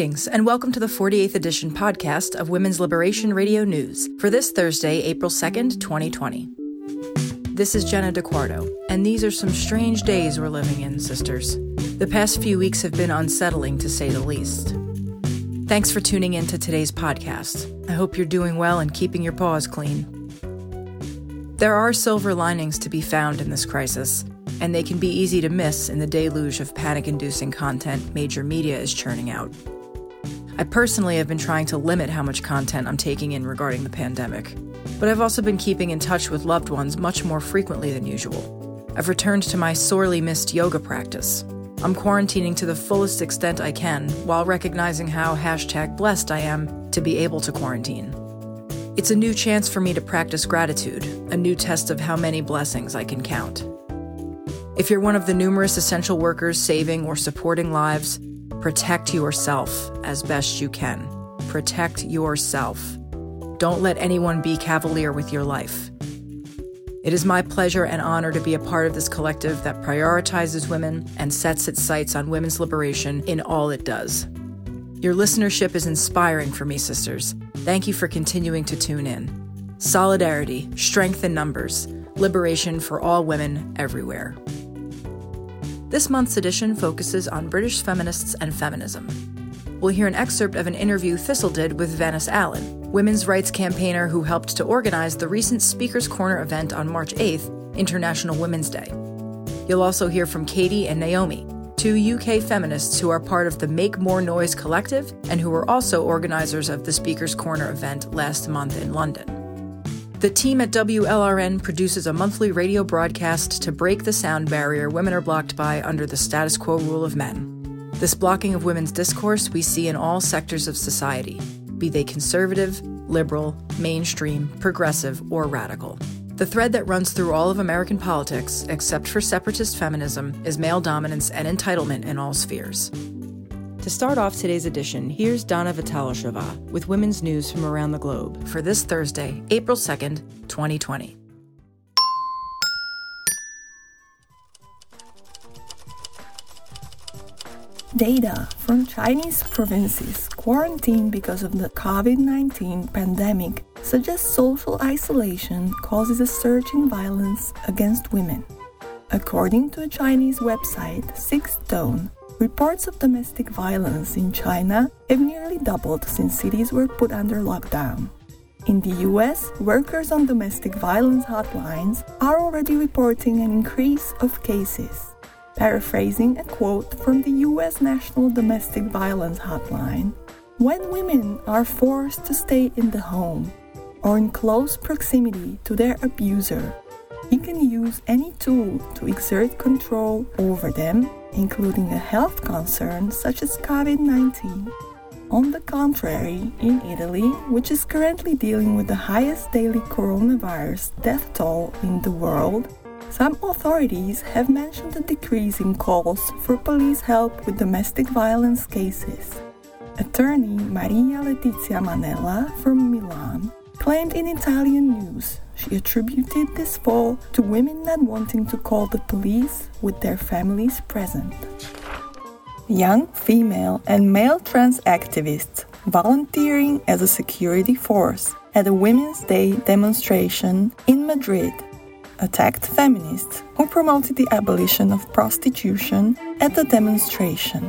Greetings, and welcome to the 48th edition podcast of Women's Liberation Radio News for this Thursday, April 2nd, 2020. This is Jenna DeQuardo, and these are some strange days we're living in, sisters. The past few weeks have been unsettling, to say the least. Thanks for tuning in to today's podcast. I hope you're doing well and keeping your paws clean. There are silver linings to be found in this crisis, and they can be easy to miss in the deluge of panic inducing content major media is churning out. I personally have been trying to limit how much content I'm taking in regarding the pandemic, but I've also been keeping in touch with loved ones much more frequently than usual. I've returned to my sorely missed yoga practice. I'm quarantining to the fullest extent I can while recognizing how hashtag blessed I am to be able to quarantine. It's a new chance for me to practice gratitude, a new test of how many blessings I can count. If you're one of the numerous essential workers saving or supporting lives, protect yourself as best you can. Protect yourself. Don't let anyone be cavalier with your life. It is my pleasure and honor to be a part of this collective that prioritizes women and sets its sights on women's liberation in all it does. Your listenership is inspiring for me, sisters. Thank you for continuing to tune in. Solidarity, strength in numbers, liberation for all women everywhere. This month's edition focuses on British feminists and feminism. We'll hear an excerpt of an interview Thistle did with Vanessa Allen, women's rights campaigner who helped to organize the recent Speaker's Corner event on March 8th, International Women's Day. You'll also hear from Katie and Naomi, two UK feminists who are part of the Make More Noise collective and who were also organizers of the Speaker's Corner event last month in London. The team at WLRN produces a monthly radio broadcast to break the sound barrier women are blocked by under the status quo rule of men. This blocking of women's discourse we see in all sectors of society, be they conservative, liberal, mainstream, progressive, or radical. The thread that runs through all of American politics, except for separatist feminism, is male dominance and entitlement in all spheres. To start off today's edition, here's Donna Vitalisheva with women's news from around the globe for this Thursday, April 2nd, 2020. Data from Chinese provinces quarantined because of the COVID 19 pandemic suggests social isolation causes a surge in violence against women. According to a Chinese website, Sixth Tone, reports of domestic violence in China have nearly doubled since cities were put under lockdown. In the US, workers on domestic violence hotlines are already reporting an increase of cases. Paraphrasing a quote from the US National Domestic Violence Hotline When women are forced to stay in the home or in close proximity to their abuser, he can use any tool to exert control over them, including a health concern such as COVID 19. On the contrary, in Italy, which is currently dealing with the highest daily coronavirus death toll in the world, some authorities have mentioned a decrease in calls for police help with domestic violence cases. Attorney Maria Letizia Manella from Milan claimed in Italian news she attributed this fall to women not wanting to call the police with their families present. Young female and male trans activists volunteering as a security force at a Women's Day demonstration in Madrid attacked feminists who promoted the abolition of prostitution at the demonstration.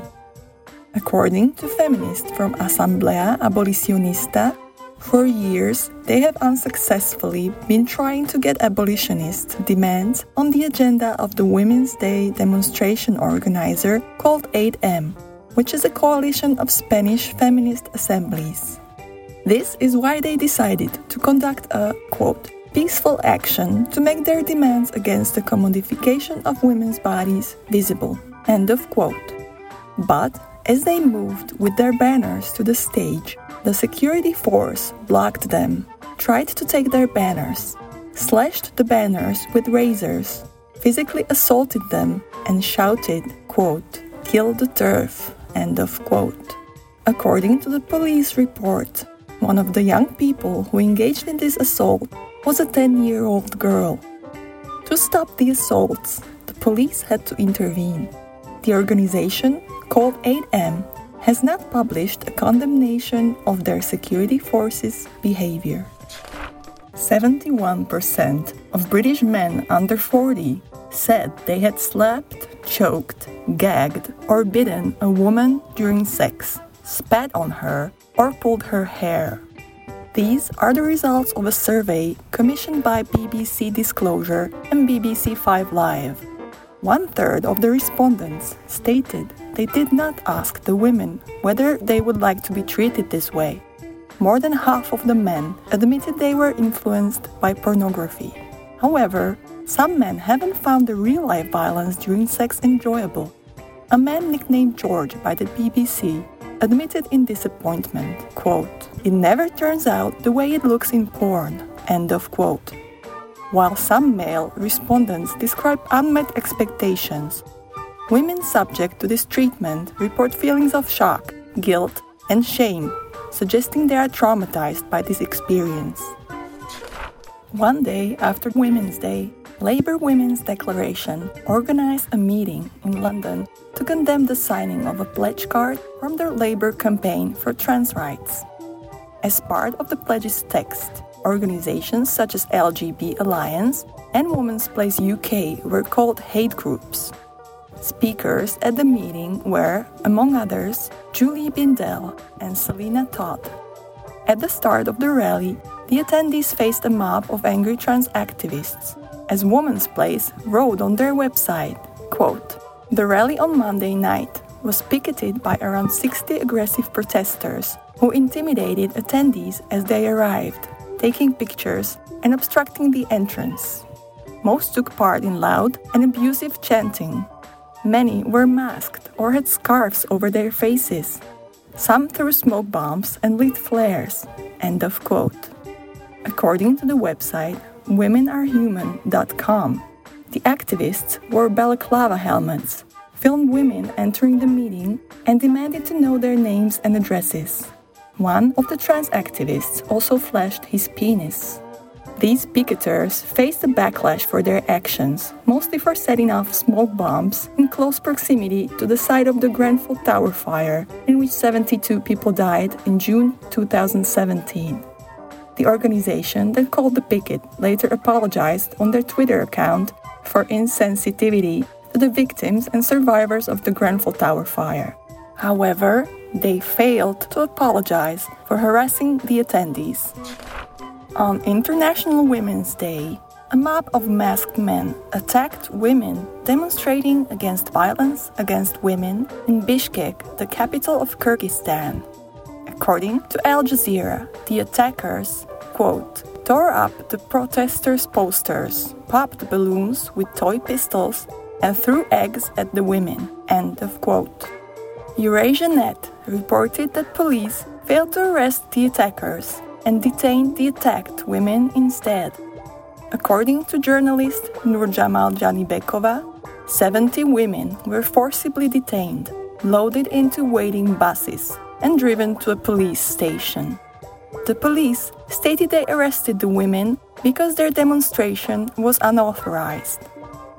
According to feminists from Asamblea Abolicionista, For years, they have unsuccessfully been trying to get abolitionist demands on the agenda of the Women's Day demonstration organizer called 8M, which is a coalition of Spanish feminist assemblies. This is why they decided to conduct a, quote, peaceful action to make their demands against the commodification of women's bodies visible, end of quote. But as they moved with their banners to the stage, the security force blocked them, tried to take their banners, slashed the banners with razors, physically assaulted them, and shouted, quote, kill the turf, end of quote. According to the police report, one of the young people who engaged in this assault was a 10 year old girl. To stop the assaults, the police had to intervene. The organization, called 8M, has not published a condemnation of their security forces' behavior. 71% of British men under 40 said they had slapped, choked, gagged, or bitten a woman during sex, spat on her, or pulled her hair. These are the results of a survey commissioned by BBC Disclosure and BBC 5 Live. One third of the respondents stated they did not ask the women whether they would like to be treated this way. More than half of the men admitted they were influenced by pornography. However, some men haven't found the real life violence during sex enjoyable. A man nicknamed George by the BBC admitted in disappointment, quote, It never turns out the way it looks in porn, end of quote while some male respondents describe unmet expectations. Women subject to this treatment report feelings of shock, guilt, and shame, suggesting they are traumatized by this experience. One day after Women's Day, Labour Women's Declaration organized a meeting in London to condemn the signing of a pledge card from their Labour campaign for trans rights. As part of the pledge's text, Organizations such as LGB Alliance and Women's Place UK were called hate groups. Speakers at the meeting were, among others, Julie Bindel and Selina Todd. At the start of the rally, the attendees faced a mob of angry trans activists, as Women's Place wrote on their website, quote, The rally on Monday night was picketed by around 60 aggressive protesters who intimidated attendees as they arrived taking pictures, and obstructing the entrance. Most took part in loud and abusive chanting. Many were masked or had scarves over their faces. Some threw smoke bombs and lit flares. End of quote. According to the website womenarehuman.com, the activists wore balaclava helmets, filmed women entering the meeting, and demanded to know their names and addresses. One of the trans activists also flashed his penis. These picketers faced a backlash for their actions, mostly for setting off smoke bombs in close proximity to the site of the Grenfell Tower fire, in which 72 people died in June 2017. The organization that called the picket later apologized on their Twitter account for insensitivity to the victims and survivors of the Grenfell Tower fire. However, they failed to apologize for harassing the attendees. On International Women's Day, a mob of masked men attacked women demonstrating against violence against women in Bishkek, the capital of Kyrgyzstan. According to Al Jazeera, the attackers, quote, tore up the protesters' posters, popped balloons with toy pistols, and threw eggs at the women, end of quote. EurasiaNet reported that police failed to arrest the attackers and detained the attacked women instead. According to journalist Nurjamal Janibekova, 70 women were forcibly detained, loaded into waiting buses, and driven to a police station. The police stated they arrested the women because their demonstration was unauthorized.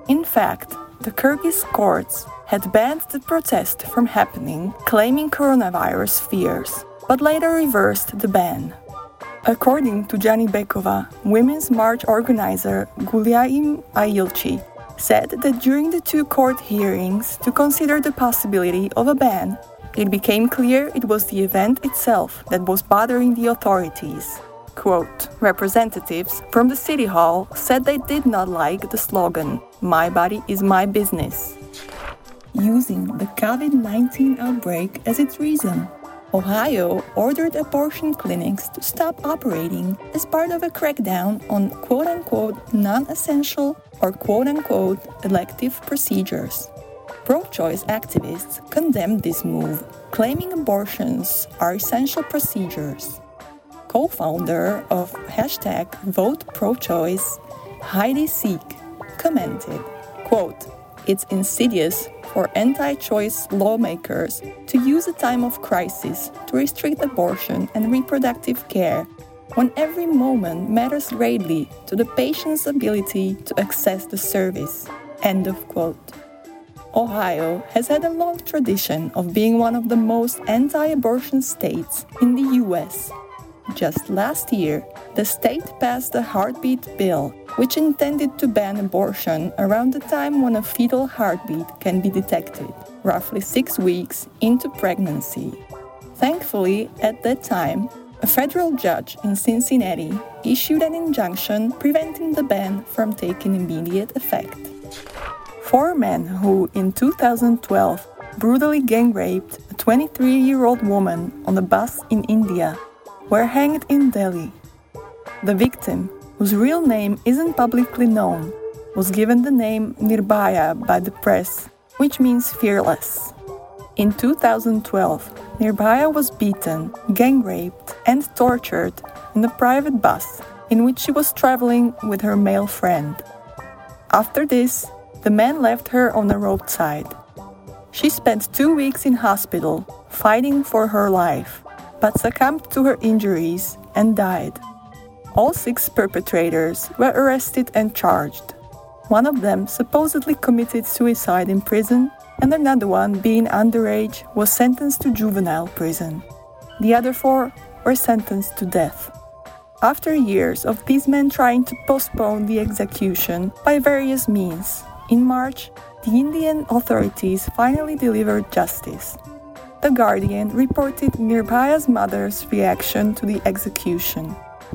In fact, the Kyrgyz courts had banned the protest from happening, claiming coronavirus fears, but later reversed the ban. According to Janibekova, Women's March organizer Gulyaim Ayilchi said that during the two court hearings to consider the possibility of a ban, it became clear it was the event itself that was bothering the authorities. Quote, representatives from the City Hall said they did not like the slogan, My body is my business. Using the COVID 19 outbreak as its reason, Ohio ordered abortion clinics to stop operating as part of a crackdown on quote unquote non essential or quote unquote elective procedures. Pro choice activists condemned this move, claiming abortions are essential procedures. Co founder of hashtag Vote Pro Choice, Heidi Sieck, commented, quote, It's insidious for anti choice lawmakers to use a time of crisis to restrict abortion and reproductive care when every moment matters greatly to the patient's ability to access the service. End of quote. Ohio has had a long tradition of being one of the most anti abortion states in the US. Just last year, the state passed a heartbeat bill, which intended to ban abortion around the time when a fetal heartbeat can be detected, roughly six weeks into pregnancy. Thankfully, at that time, a federal judge in Cincinnati issued an injunction preventing the ban from taking immediate effect. Four men who, in 2012, brutally gang raped a 23 year old woman on a bus in India were hanged in Delhi. The victim, whose real name isn't publicly known, was given the name Nirbhaya by the press, which means fearless. In 2012, Nirbhaya was beaten, gang raped, and tortured in a private bus in which she was traveling with her male friend. After this, the man left her on the roadside. She spent two weeks in hospital, fighting for her life, but succumbed to her injuries and died. All six perpetrators were arrested and charged. One of them supposedly committed suicide in prison, and another one, being underage, was sentenced to juvenile prison. The other four were sentenced to death. After years of these men trying to postpone the execution by various means, in March, the Indian authorities finally delivered justice. The Guardian reported Nirbhaya's mother's reaction to the execution.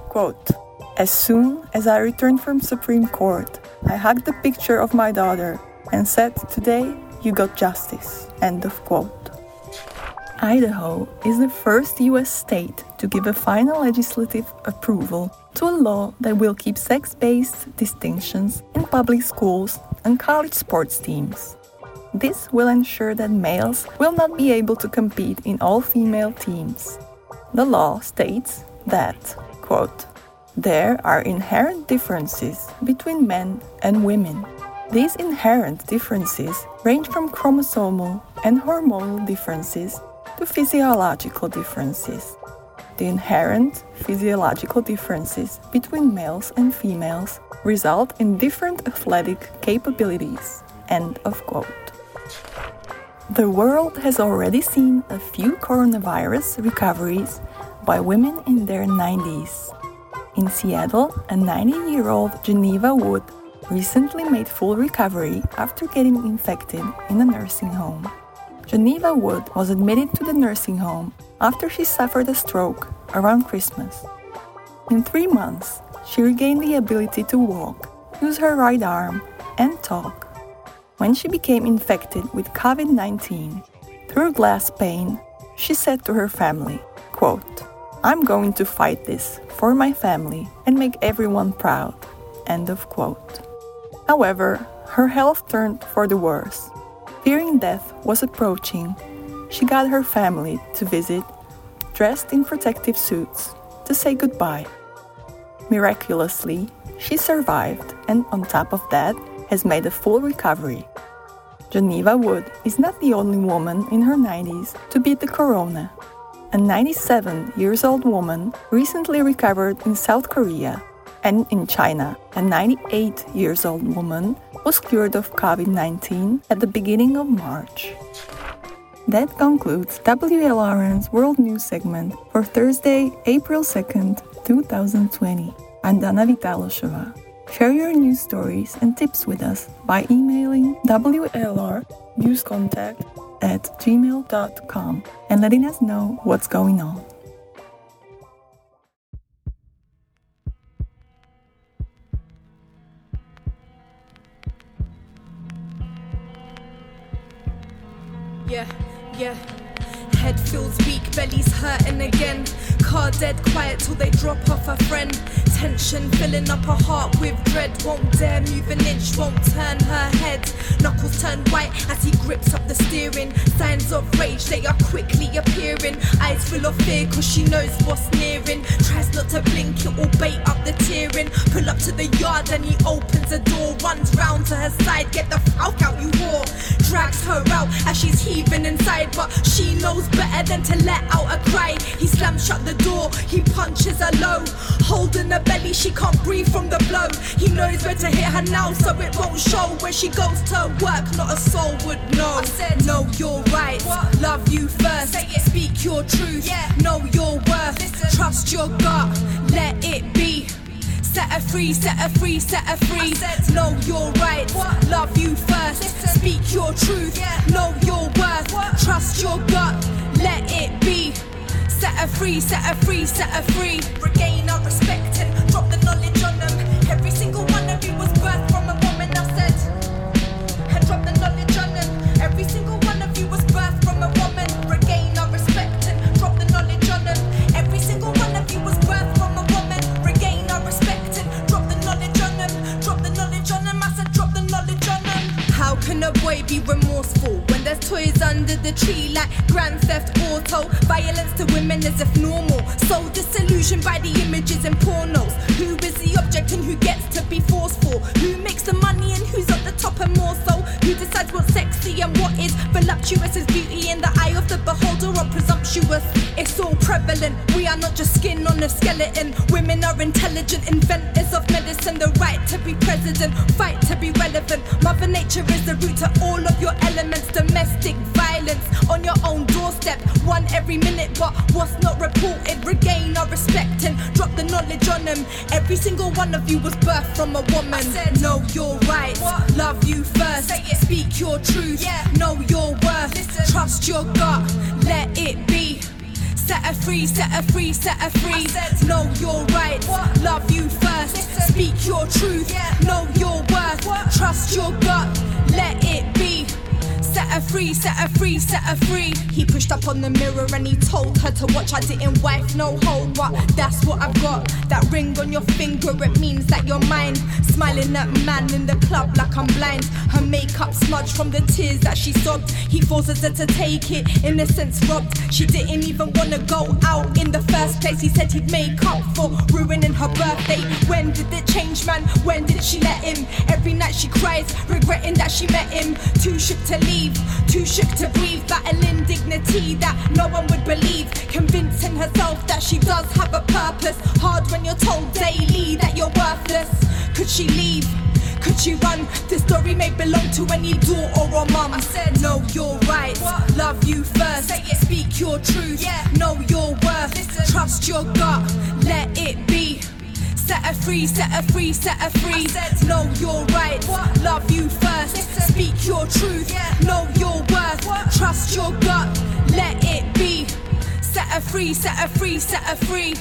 Quote, As soon as I returned from Supreme Court, I hugged the picture of my daughter and said, Today you got justice. End of quote. Idaho is the first US state to give a final legislative approval to a law that will keep sex based distinctions in public schools and college sports teams. This will ensure that males will not be able to compete in all female teams. The law states that, quote, there are inherent differences between men and women. These inherent differences range from chromosomal and hormonal differences to physiological differences. The inherent physiological differences between males and females result in different athletic capabilities. End of quote. The world has already seen a few coronavirus recoveries by women in their 90s. In Seattle, a 90 year old Geneva Wood recently made full recovery after getting infected in a nursing home. Geneva Wood was admitted to the nursing home after she suffered a stroke around Christmas. In three months, she regained the ability to walk, use her right arm, and talk. When she became infected with COVID 19, through glass pane, she said to her family, quote, I'm going to fight this for my family and make everyone proud. End of quote. However, her health turned for the worse. Fearing death was approaching, she got her family to visit, dressed in protective suits, to say goodbye. Miraculously, she survived and, on top of that, has made a full recovery. Geneva Wood is not the only woman in her 90s to beat the corona. A 97 years old woman recently recovered in South Korea, and in China, a 98 years old woman was cured of COVID 19 at the beginning of March. That concludes WLRN's World News segment for Thursday, April 2nd, 2020. I'm Dana. Share your news stories and tips with us by emailing WLR newscontact at gmail.com and letting us know what's going on. Yeah, yeah. Head feels weak, belly's hurting again. Car dead quiet till they drop off a friend. Tension filling up her heart with dread. Won't dare move an inch, won't turn her head. Knuckles turn white as he grips up the steering. Signs of rage, they are quickly appearing. Eyes full of fear, cause she knows what's nearing. Tries not to blink, it will bait up the tearing. Pull up to the yard and he opens the door. Runs round to her side, get the fuck out, you whore. Drags her out as she's heaving inside, but she knows better than to let out a cry. He slams shut the door, he punches her low. Holding her belly, she can't breathe from the blow. He knows where to hit her now, so it won't show. When she goes to work, not a soul would know. I Said, know your rights, what? love you first. Speak your truth, yeah. know your worth. Listen. Trust your gut, let it be. Set her free, set her free, set her free. Said, know your rights, what? love you first. Listen. Speak your truth, yeah. know your worth. What? Trust your gut, let it be. Set her free, set her free, set her free. Regain our respect a boy be remorseful when there's toys under the tree like Grand Theft Auto? Violence to women as if normal. So disillusioned by the images in pornos. Who is the object and who gets to be forceful? Who makes the money and who's at the top and more so? Who decides what's sexy and what is voluptuous? Is beauty in the eye of the beholder or presumptuous? It's all prevalent. We are not just skin on a skeleton. Women are intelligent inventors of medicine. The right to be president, fight to be relevant. Mother Nature is the root to all of your elements. Domestic violence on your own doorstep. One every minute, but what's not reported? Regain our respect and drop the knowledge on them. Every single one of you was birthed from a woman. Said, know your rights, what? love you first. Speak your truth, yeah. know your worth. Listen. Trust your gut, let it be. Set her free, set her free, set her free. Said, know your rights, what? love you first. Listen. Speak your truth, yeah. know your worth. What? Trust your gut, let it be. Set her free, set her free, set her free. He pushed up on the mirror and he told her to watch. I didn't wife, no hold, but that's what I've got. That ring on your finger, it means that you're mine. Smiling at man in the club like I'm blind. Her makeup smudged from the tears that she sobbed. He forces her to take it, innocence robbed. She didn't even wanna go out in the first place. He said he'd make up for ruining her birthday. When did it change, man? When did she let him? Every night she cries, regretting that she met him. Too shook to leave, too shook to breathe. Battling dignity that no one would believe. Convincing herself that she does have a purpose. Hard when you're told daily that you're worthless. Could she leave? Could she run? This story may belong to any daughter or mum. I said, know your rights, what? love you first. Say it. Speak your truth, yeah. know your worth. Listen. Trust your gut, let it be. Set her free, set her free, set her free. Said, know your rights, what? love you first. Listen. Speak your truth, yeah. know your worth. What? Trust your gut, let it be. Set her free, set her free, set her free.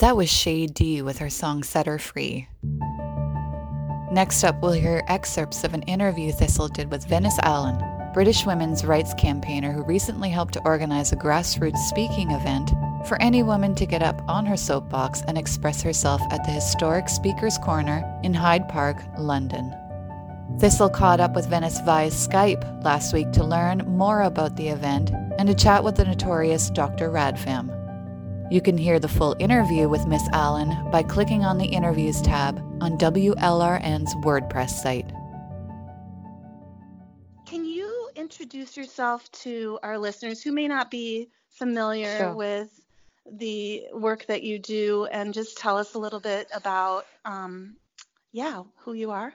That was Shay D with her song Set Her Free. Next up, we'll hear excerpts of an interview Thistle did with Venice Allen, British women's rights campaigner who recently helped to organize a grassroots speaking event for any woman to get up on her soapbox and express herself at the historic Speaker's Corner in Hyde Park, London. Thistle caught up with Venice via Skype last week to learn more about the event and to chat with the notorious Dr. Radfam. You can hear the full interview with Miss Allen by clicking on the Interviews tab on WLRN's WordPress site. Can you introduce yourself to our listeners who may not be familiar Sure. with the work that you do and just tell us a little bit about, um, yeah, who you are?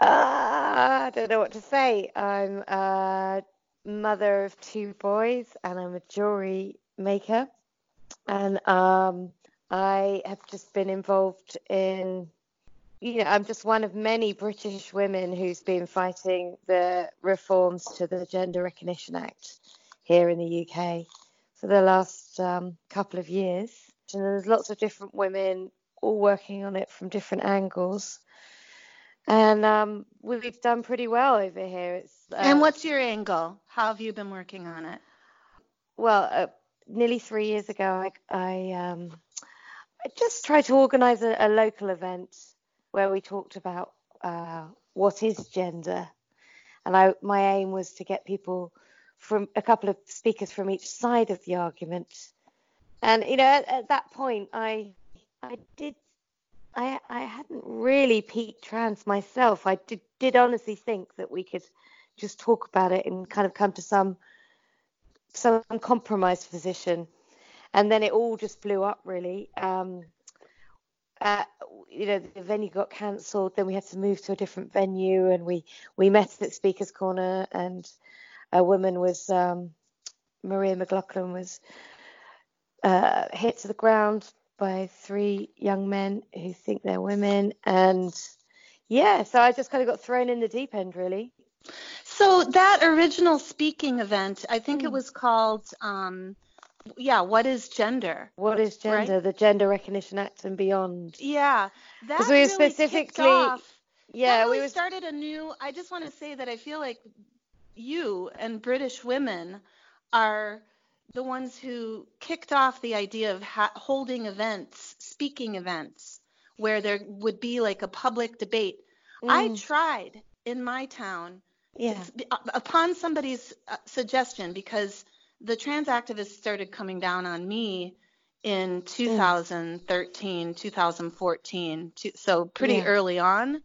Uh, I don't know what to say. I'm a mother of two boys and I'm a jewelry maker. And um, I have just been involved in, you know, I'm just one of many British women who's been fighting the reforms to the Gender Recognition Act here in the UK for the last um, couple of years. And there's lots of different women all working on it from different angles. And um, we've done pretty well over here. It's, uh, and what's your angle? How have you been working on it? Well, uh, nearly three years ago, I, I, um, I just tried to organise a, a, local event where we talked about uh, what is gender, and I, my aim was to get people from a couple of speakers from each side of the argument. And you know, at, at that point, I I did I I hadn't really peaked trans myself. I did did honestly think that we could just talk about it and kind of come to some some compromised position, and then it all just blew up really. Um, uh, you know, the venue got cancelled. Then we had to move to a different venue, and we we met at Speakers Corner, and a woman was um, Maria MacLachlan was uh, hit to the ground by three young men who think they're women, and yeah, so I just kind of got thrown in the deep end, really. So that original speaking event, I think mm. it was called, um, yeah, what is gender? What is gender? Right? The Gender Recognition Act and beyond. Yeah, that we really specifically, off. yeah, really we started a new. I just want to say that I feel like you and British women are the ones who kicked off the idea of ha- holding events, speaking events, where there would be like a public debate. Mm. I tried in my town yeah. Uh, upon somebody's uh, suggestion because the trans activists started coming down on me in 2013, mm. 2014, so pretty yeah. early on.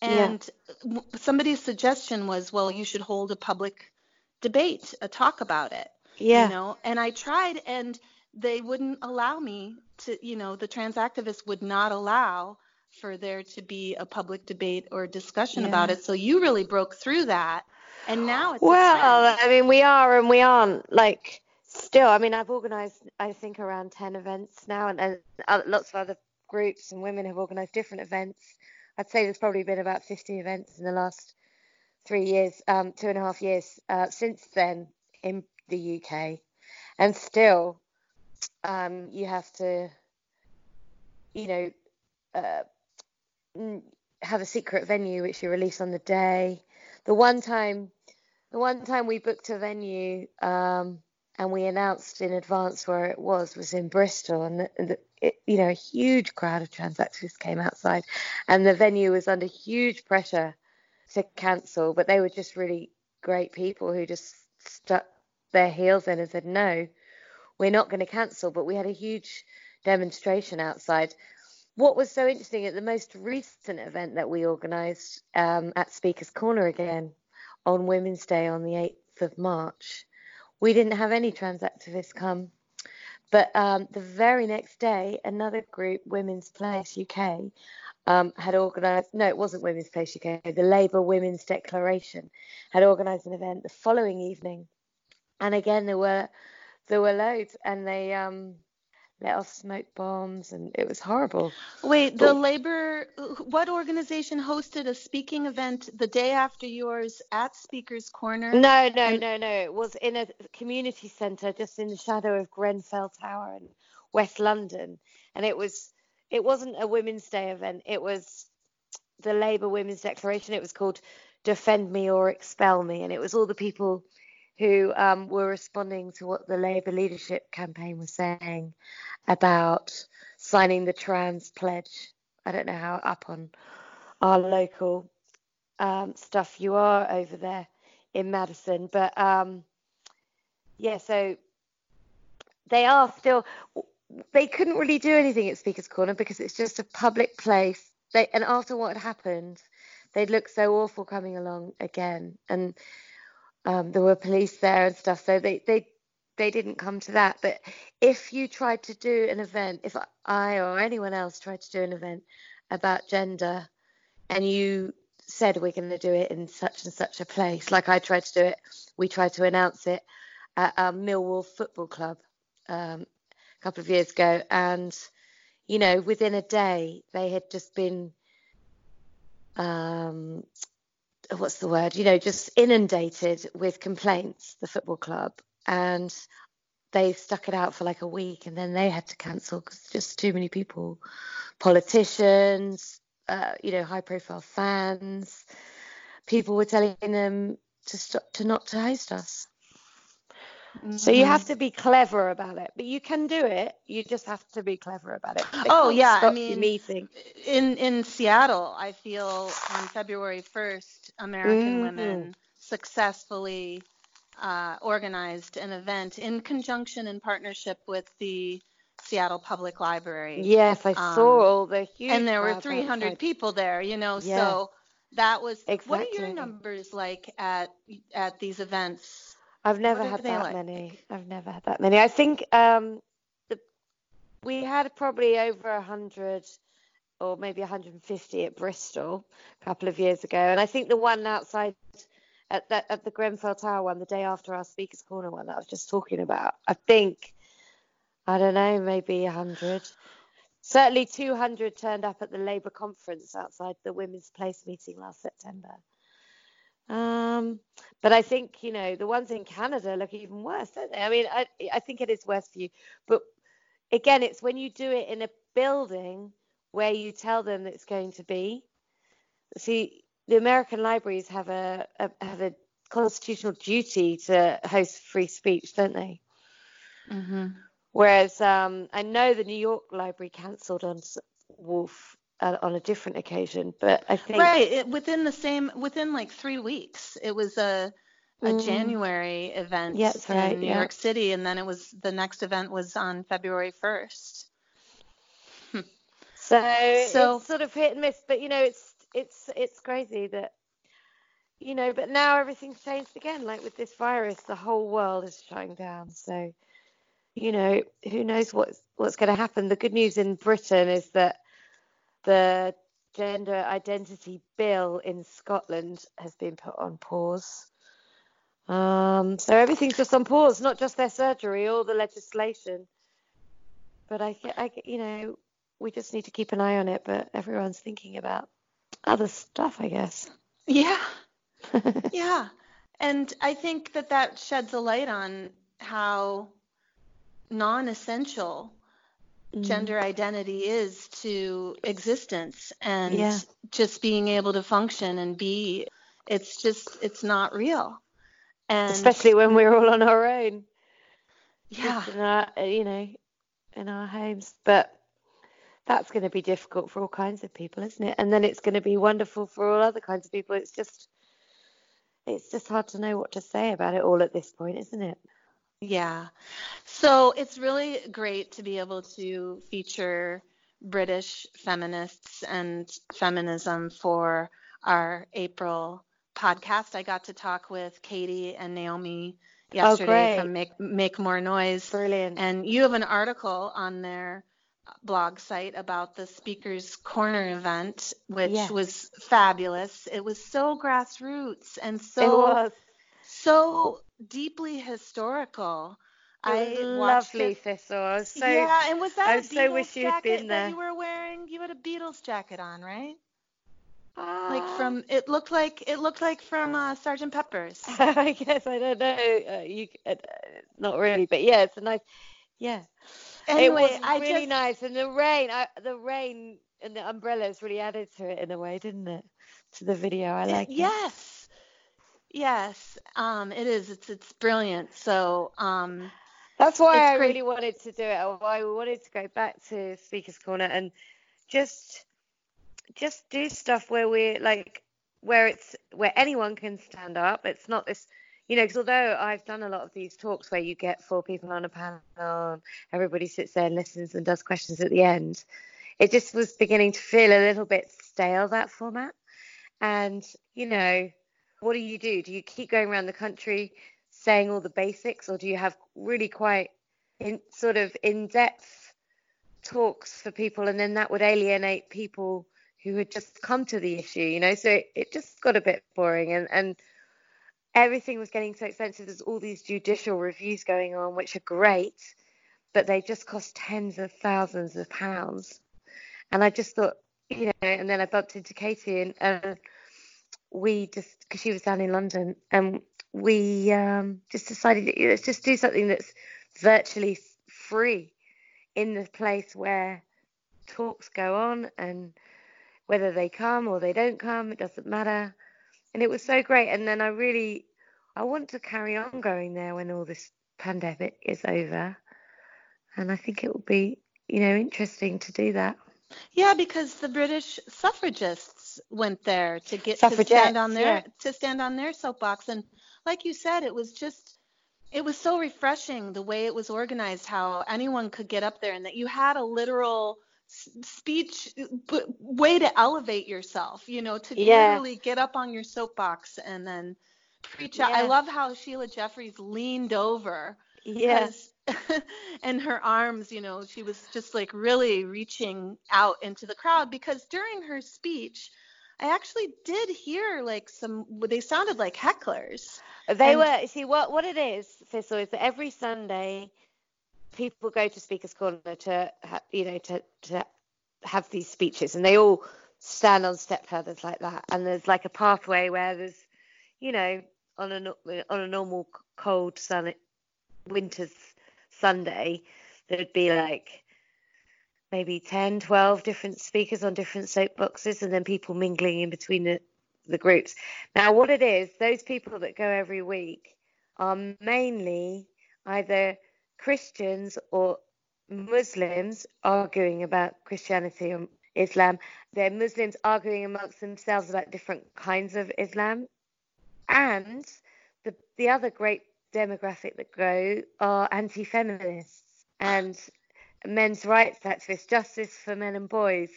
And yeah. somebody's suggestion was, well, you should hold a public debate, a talk about it. Yeah. You know, and I tried and they wouldn't allow me to, you know, the trans activists would not allow for there to be a public debate or discussion yeah. about it. So you really broke through that. And now it's Well, I mean, we are and we aren't like still. I mean, I've organized I think around 10 events now and, and lots of other groups and women have organized different events I'd say there's probably been about 50 events in the last three years, um, two and a half years uh, since then in the UK, and still, um, you have to, you know, uh, have a secret venue which you release on the day. The one time, the one time we booked a venue. Um, and we announced in advance where it was was in Bristol, and the, the, it, you know a huge crowd of trans activists came outside, and the venue was under huge pressure to cancel, but they were just really great people who just stuck their heels in and said no, we're not going to cancel, but we had a huge demonstration outside. What was so interesting at the most recent event that we organised um, at Speakers Corner again on Women's Day on the 8th of March we didn't have any trans activists come. But um, the very next day, another group, Women's Place UK, um, had organised. No, it wasn't Women's Place UK. The Labour Women's Declaration had organised an event the following evening, and again there were there were loads, and they um, let us smoke bombs, and it was horrible. Wait, the labor, what organization hosted a speaking event the day after yours at Speaker's Corner? No, no, and... no, no. It was in a community centre just in the shadow of Grenfell Tower in West London, and it was it wasn't a Women's Day event. It was the Labour Women's Declaration. It was called Defend Me or Expel Me, and it was all the people who um, were responding to what the Labour leadership campaign was saying about signing the trans pledge. I don't know how up on our local um, stuff you are over there in Madison, but um, yeah, so they are still. They couldn't really do anything at Speaker's Corner because it's just a public place. They and after what had happened, they'd look so awful coming along again, and um, there were police there and stuff. So they they they didn't come to that. But if you tried to do an event, if I or anyone else tried to do an event about gender, and you said we're going to do it in such and such a place. Like I tried to do it, we tried to announce it at um, Millwall Football Club um, a couple of years ago, and you know, within a day they had just been, um, what's the word? You know, just inundated with complaints. The football club, and they stuck it out for like a week, and then they had to cancel because just too many people, politicians, uh, you know, high profile fans. People were telling them to stop to not to host us. Mm-hmm. So you have mm-hmm. to be clever about it, but you can do it. You just have to be clever about it. They oh yeah, I mean, meeting. in in Seattle, I feel on February 1st, American mm-hmm. women successfully uh, organized an event in conjunction and partnership with the Seattle Public Library. Yes, I um, saw all the huge. And there were 300 outside. people there, you know, yeah. so that was. Exactly. What are your numbers like at at these events? I've never had that like? many. I've never had that many. I think um, the, we had probably over a hundred or maybe 150 at Bristol a couple of years ago, and I think the one outside at the, at the Grenfell Tower one, the day after our Speakers Corner one that I was just talking about, I think I don't know, maybe 100. Certainly 200 turned up at the Labour conference outside the Women's Place meeting last September. Um, but I think, you know, the ones in Canada look even worse, don't they? I mean, I, I think it is worse for you. But again, it's when you do it in a building where you tell them it's going to be. See, the American libraries have a, a have a constitutional duty to host free speech, don't they? Mm-hmm. Whereas um, I know the New York Library cancelled on WoLF uh, on a different occasion, but I think right it, within the same within like three weeks, it was a a mm. January event yeah, in New yeah. York City, and then it was the next event was on February 1st. Hmm. So, so it's sort of hit and miss, but you know it's it's it's crazy that you know, but now everything's changed again. Like with this virus, the whole world is shutting down. So you know, who knows what's what's going to happen. The good news in Britain is that the gender identity bill in Scotland has been put on pause. Um, so everything's just on pause, not just their surgery or the legislation. But I, I, you know, we just need to keep an eye on it. But everyone's thinking about other stuff, I guess. Yeah, yeah, and I think that that sheds a light on how non-essential mm. Mm-hmm. gender identity is to existence and yeah. just being able to function and be it's just it's not real. And especially when we're all on our own. Yeah. in our, uh, you know in our homes. But that's going to be difficult for all kinds of people isn't it? And then it's going to be wonderful for all other kinds of people. It's just it's just hard to know what to say about it all at this point isn't it yeah. So it's really great to be able to feature British feminists and feminism for our April podcast. I got to talk with Katie and Naomi oh, yesterday oh, from Make Make More Noise. Brilliant. And you have an article on their blog site about the Speakers Corner event, which yes. was fabulous. It was so grassroots and so so deeply historical. I lovely it. thistle. so, yeah, and was that I a Beatles so wish you'd been there. that you were wearing? You had a Beatles jacket on, right? Uh, like from it looked like it looked like from uh, Sergeant Pepper's. I guess I don't know. Uh, you uh, not really, but yeah, it's a nice. Yeah. Anyway, it was I really just, nice, and the rain, I, the rain and the umbrellas really added to it in a way, didn't it? To the video, I like. It, yes. Yes, um, it is. It's it's brilliant. So um, that's why I great. really wanted to do it. Why I wanted to go back to Speakers Corner and just just do stuff where we're like where it's where anyone can stand up. It's not this, you know, because although I've done a lot of these talks where you get four people on a panel, everybody sits there and listens and does questions at the end, it just was beginning to feel a little bit stale that format. And you know, what do you do? Do you keep going around the country saying all the basics, or do you have really quite in, sort of in-depth talks for people, and then that would alienate people who had just come to the issue, you know. So it, it just got a bit boring, and and everything was getting so expensive. There's all these judicial reviews going on, which are great, but they just cost tens of thousands of pounds. And I just thought, you know, and then I bumped into Katie, and uh, we just because she was down in London, and we um, just decided that, let's just do something that's virtually free in the place where talks go on and whether they come or they don't come, it doesn't matter. And it was so great. And then I really, I want to carry on going there when all this pandemic is over. And I think it will be, you know, interesting to do that. Yeah, because the British suffragists went there to get to stand on their yeah. to stand on their soapbox, and like you said, it was just it was so refreshing the way it was organized, how anyone could get up there, and that you had a literal speech way to elevate yourself you know to yeah. literally get up on your soapbox and then preach yeah. i love how sheila Jeffreys leaned over yes and her arms you know she was just like really reaching out into the crowd because during her speech i actually did hear like some they sounded like hecklers they and, were see what what it is Thistle is that every sunday people go to Speakers Corner to, you know, to, to have these speeches, and they all stand on step ladders like that. And there's like a pathway where there's, you know, on a on a normal cold sun winter's Sunday, there'd be like maybe 10, 12 different speakers on different soapboxes, and then people mingling in between the the groups. Now, what it is, those people that go every week are mainly either Christians or Muslims arguing about Christianity and Islam. They're Muslims arguing amongst themselves about different kinds of Islam. And the, the other great demographic that grow are anti feminists and men's rights activists, justice for men and boys.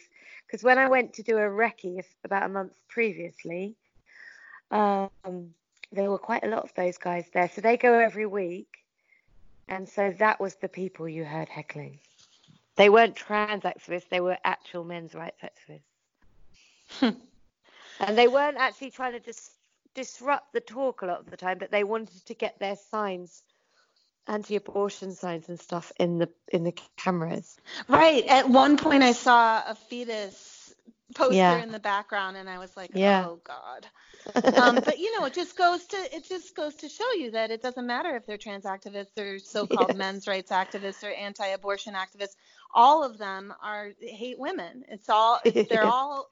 Because when I went to do a recce about a month previously, um, there were quite a lot of those guys there. So they go every week and so that was the people you heard heckling. They weren't trans activists, they were actual men's rights activists. and they weren't actually trying to dis- disrupt the talk a lot of the time, but they wanted to get their signs anti-abortion signs and stuff in the in the cameras. Right. At one point I saw a fetus poster yeah. in the background and I was like, yeah. "Oh god." um, but you know, it just goes to it just goes to show you that it doesn't matter if they're trans activists or so-called yes. men's rights activists or anti-abortion activists. All of them are hate women. It's all they're all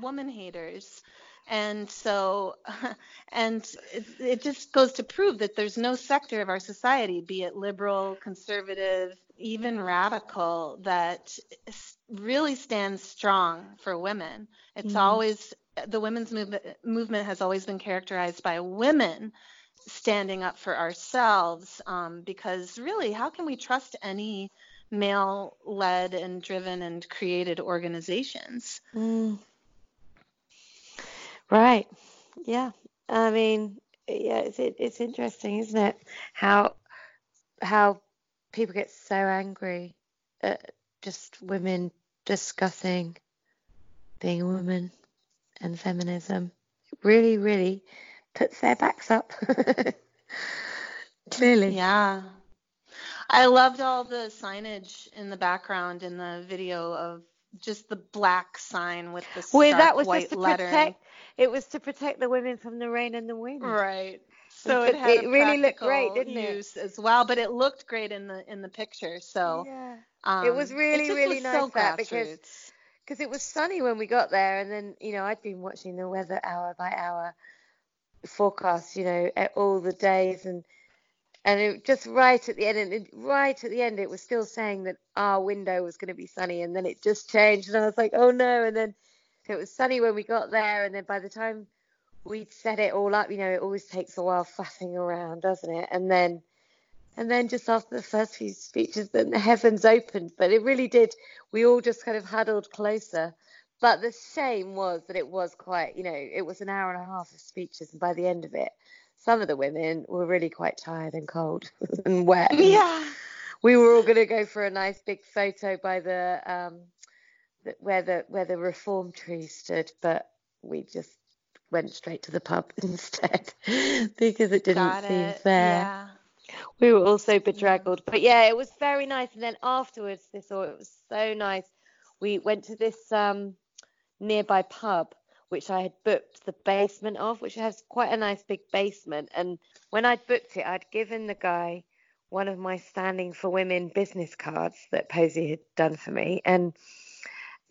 woman haters. And so, and it, it just goes to prove that there's no sector of our society, be it liberal, conservative, even radical, that really stands strong for women. It's mm. always the women's movement, movement has always been characterized by women standing up for ourselves um, because really how can we trust any male led and driven and created organizations mm. Right yeah i mean yeah it's it's interesting isn't it how how people get so angry at just women discussing being a woman and feminism really, really puts their backs up. Clearly. Yeah. I loved all the signage in the background in the video of just the black sign with the well, that was white just to lettering. Protect, it was to protect the women from the rain and the wind. Right. So it, had it really looked great, didn't it? As well, but it looked great in the in the picture. So yeah, um, it was really it really was nice so that because because it was sunny when we got there, and then you know I'd been watching the weather hour by hour forecast, you know, all the days, and and it just right at the end, and it, right at the end, it was still saying that our window was going to be sunny, and then it just changed, and I was like, oh no, and then it was sunny when we got there, and then by the time we'd set it all up, you know, it always takes a while faffing around, doesn't it? And then and then just after the first few speeches, then the heavens opened. But it really did. We all just kind of huddled closer. But the shame was that it was quite, you know, it was an hour and a half of speeches, and by the end of it, some of the women were really quite tired and cold and wet. Yeah. We were all going to go for a nice big photo by the um, where the where the reform tree stood, but we just went straight to the pub instead because it didn't Got seem it. fair. Yeah. We were also bedraggled, but yeah, it was very nice. And then afterwards, they thought it was so nice. We went to this um, nearby pub, which I had booked the basement of, which has quite a nice big basement. And when I'd booked it, I'd given the guy one of my Standing for Women business cards that Posie had done for me. And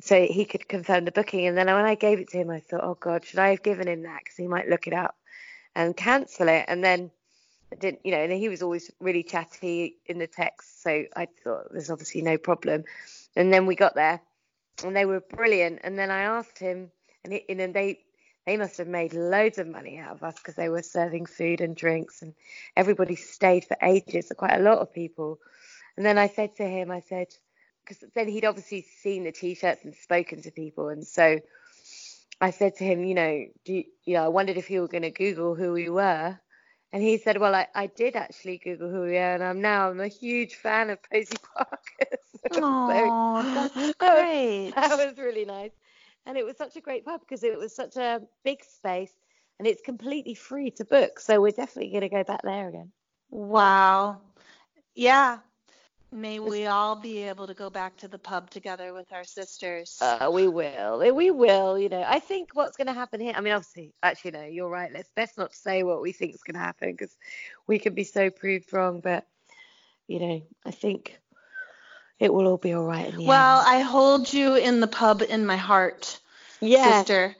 so he could confirm the booking. And then when I gave it to him, I thought, oh God, should I have given him that? Because he might look it up and cancel it. And then didn't, you know, and he was always really chatty in the text. So I thought there's obviously no problem. And then we got there and they were brilliant. And then I asked him, and, he, and then they, they must have made loads of money out of us because they were serving food and drinks and everybody stayed for ages, so quite a lot of people. And then I said to him, I said, because then he'd obviously seen the t-shirts and spoken to people, and so I said to him, you know, do you, you know, I wondered if you were going to Google who we were, and he said, well, I, I did actually Google who we are, and I'm now I'm a huge fan of Posie Parker. so, Oh, that's great. that was really nice. And it was such a great pub because it was such a big space and it's completely free to book. So we're definitely going to go back there again. Wow. Yeah. May we all be able to go back to the pub together with our sisters. Uh, we will. We will. You know, I think what's going to happen here. I mean, obviously, actually, no, you're right. Let's best not say what we think is going to happen because we could be so proved wrong. But you know, I think it will all be all right well, end. I hold you in the pub in my heart, yeah. sister.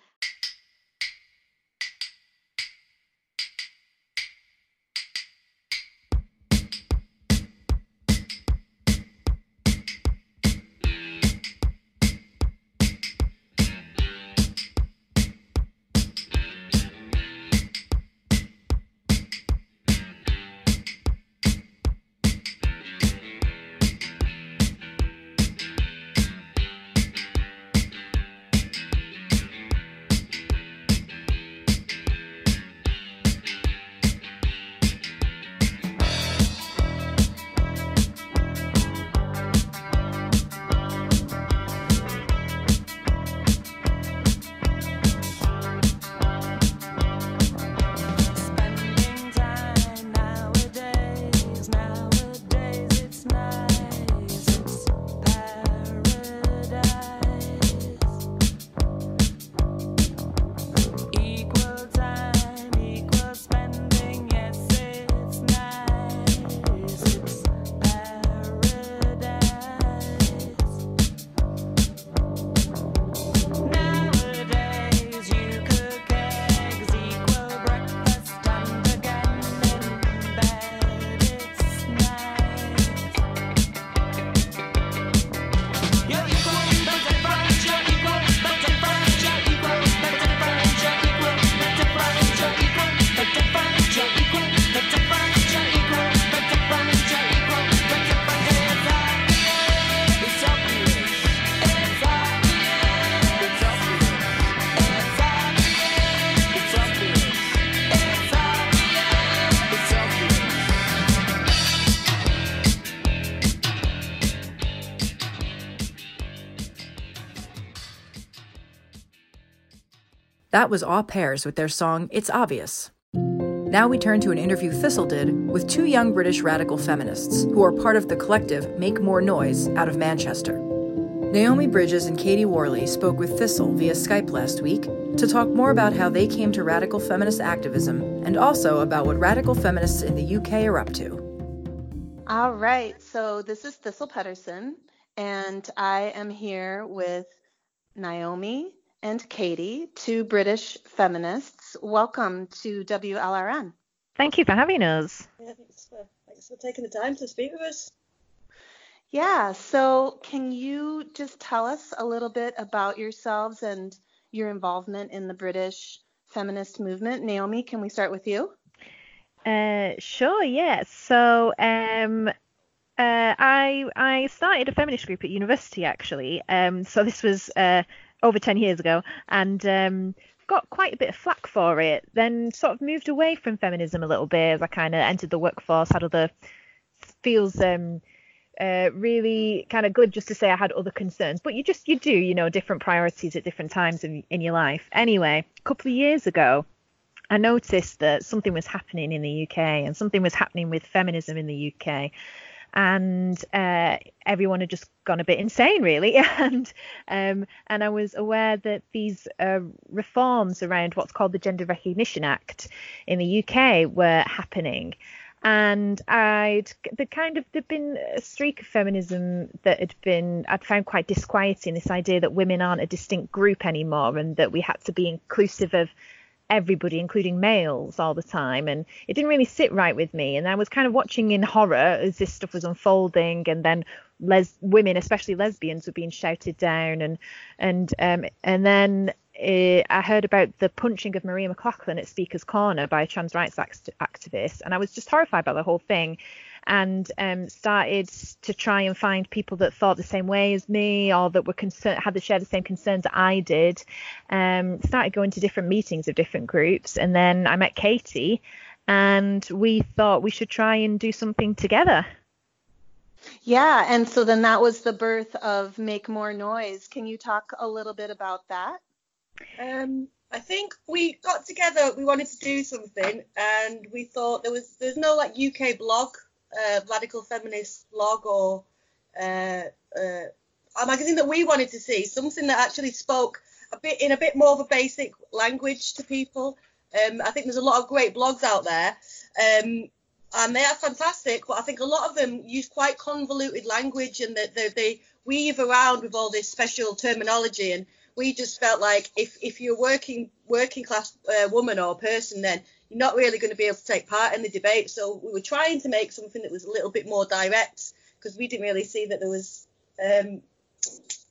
That was All Pairs with their song It's Obvious. Now we turn to an interview Thistle did with two young British radical feminists who are part of the collective Make More Noise out of Manchester. Naomi Bridges and Katie Worley spoke with Thistle via Skype last week to talk more about how they came to radical feminist activism and also about what radical feminists in the UK are up to. All right. So this is Thistle Pettersen, and I am here with Naomi and Katie, two British feminists. Welcome to WLRN. Thank you for having us. Yeah, thanks for, thanks for taking the time to speak with us. Yeah. So can you just tell us a little bit about yourselves and your involvement in the British feminist movement? Naomi, can we start with you? Uh, sure, yeah. So, um, uh, I I started a feminist group at university actually. Um, so this was uh, over 10 years ago, and um, got quite a bit of flack for it. Then sort of moved away from feminism a little bit as I kind of entered the workforce, had other feels um, uh, really kind of glib just to say I had other concerns, but you just you do, you know, different priorities at different times in, in your life. Anyway, a couple of years ago, I noticed that something was happening in the UK and something was happening with feminism in the UK. And uh, everyone had just gone a bit insane, really. And um, and I was aware that these uh, reforms around what's called the Gender Recognition Act in the UK were happening. And I'd the kind of there'd been a streak of feminism that had been I'd found quite disquieting. This idea that women aren't a distinct group anymore, and that we had to be inclusive of everybody, including males, all the time, and it didn't really sit right with me. And I was kind of watching in horror as this stuff was unfolding, and then les- women, especially lesbians, were being shouted down, and and um, and then uh, I heard about the punching of Maria MacLachlan at Speaker's Corner by a trans rights act- activist, and I was just horrified by the whole thing. And um, started to try and find people that thought the same way as me, or that were concerned, had the share the same concerns that I did. Um, started going to different meetings of different groups, and then I met Katie, and we thought we should try and do something together. Yeah, and so then that was the birth of Make More Noise. Can you talk a little bit about that? Um, I think we got together. We wanted to do something, and we thought there was there's no like UK blog, uh, radical feminist blog, or uh, uh, a magazine that we wanted to see. Something that actually spoke a bit in a bit more of a basic language to people. Um, I think there's a lot of great blogs out there. Um, and they are fantastic, but I think a lot of them use quite convoluted language and that they, they weave around with all this special terminology. And we just felt like if, if you're working working class uh, woman or person, then you're not really going to be able to take part in the debate. So we were trying to make something that was a little bit more direct because we didn't really see that there was um,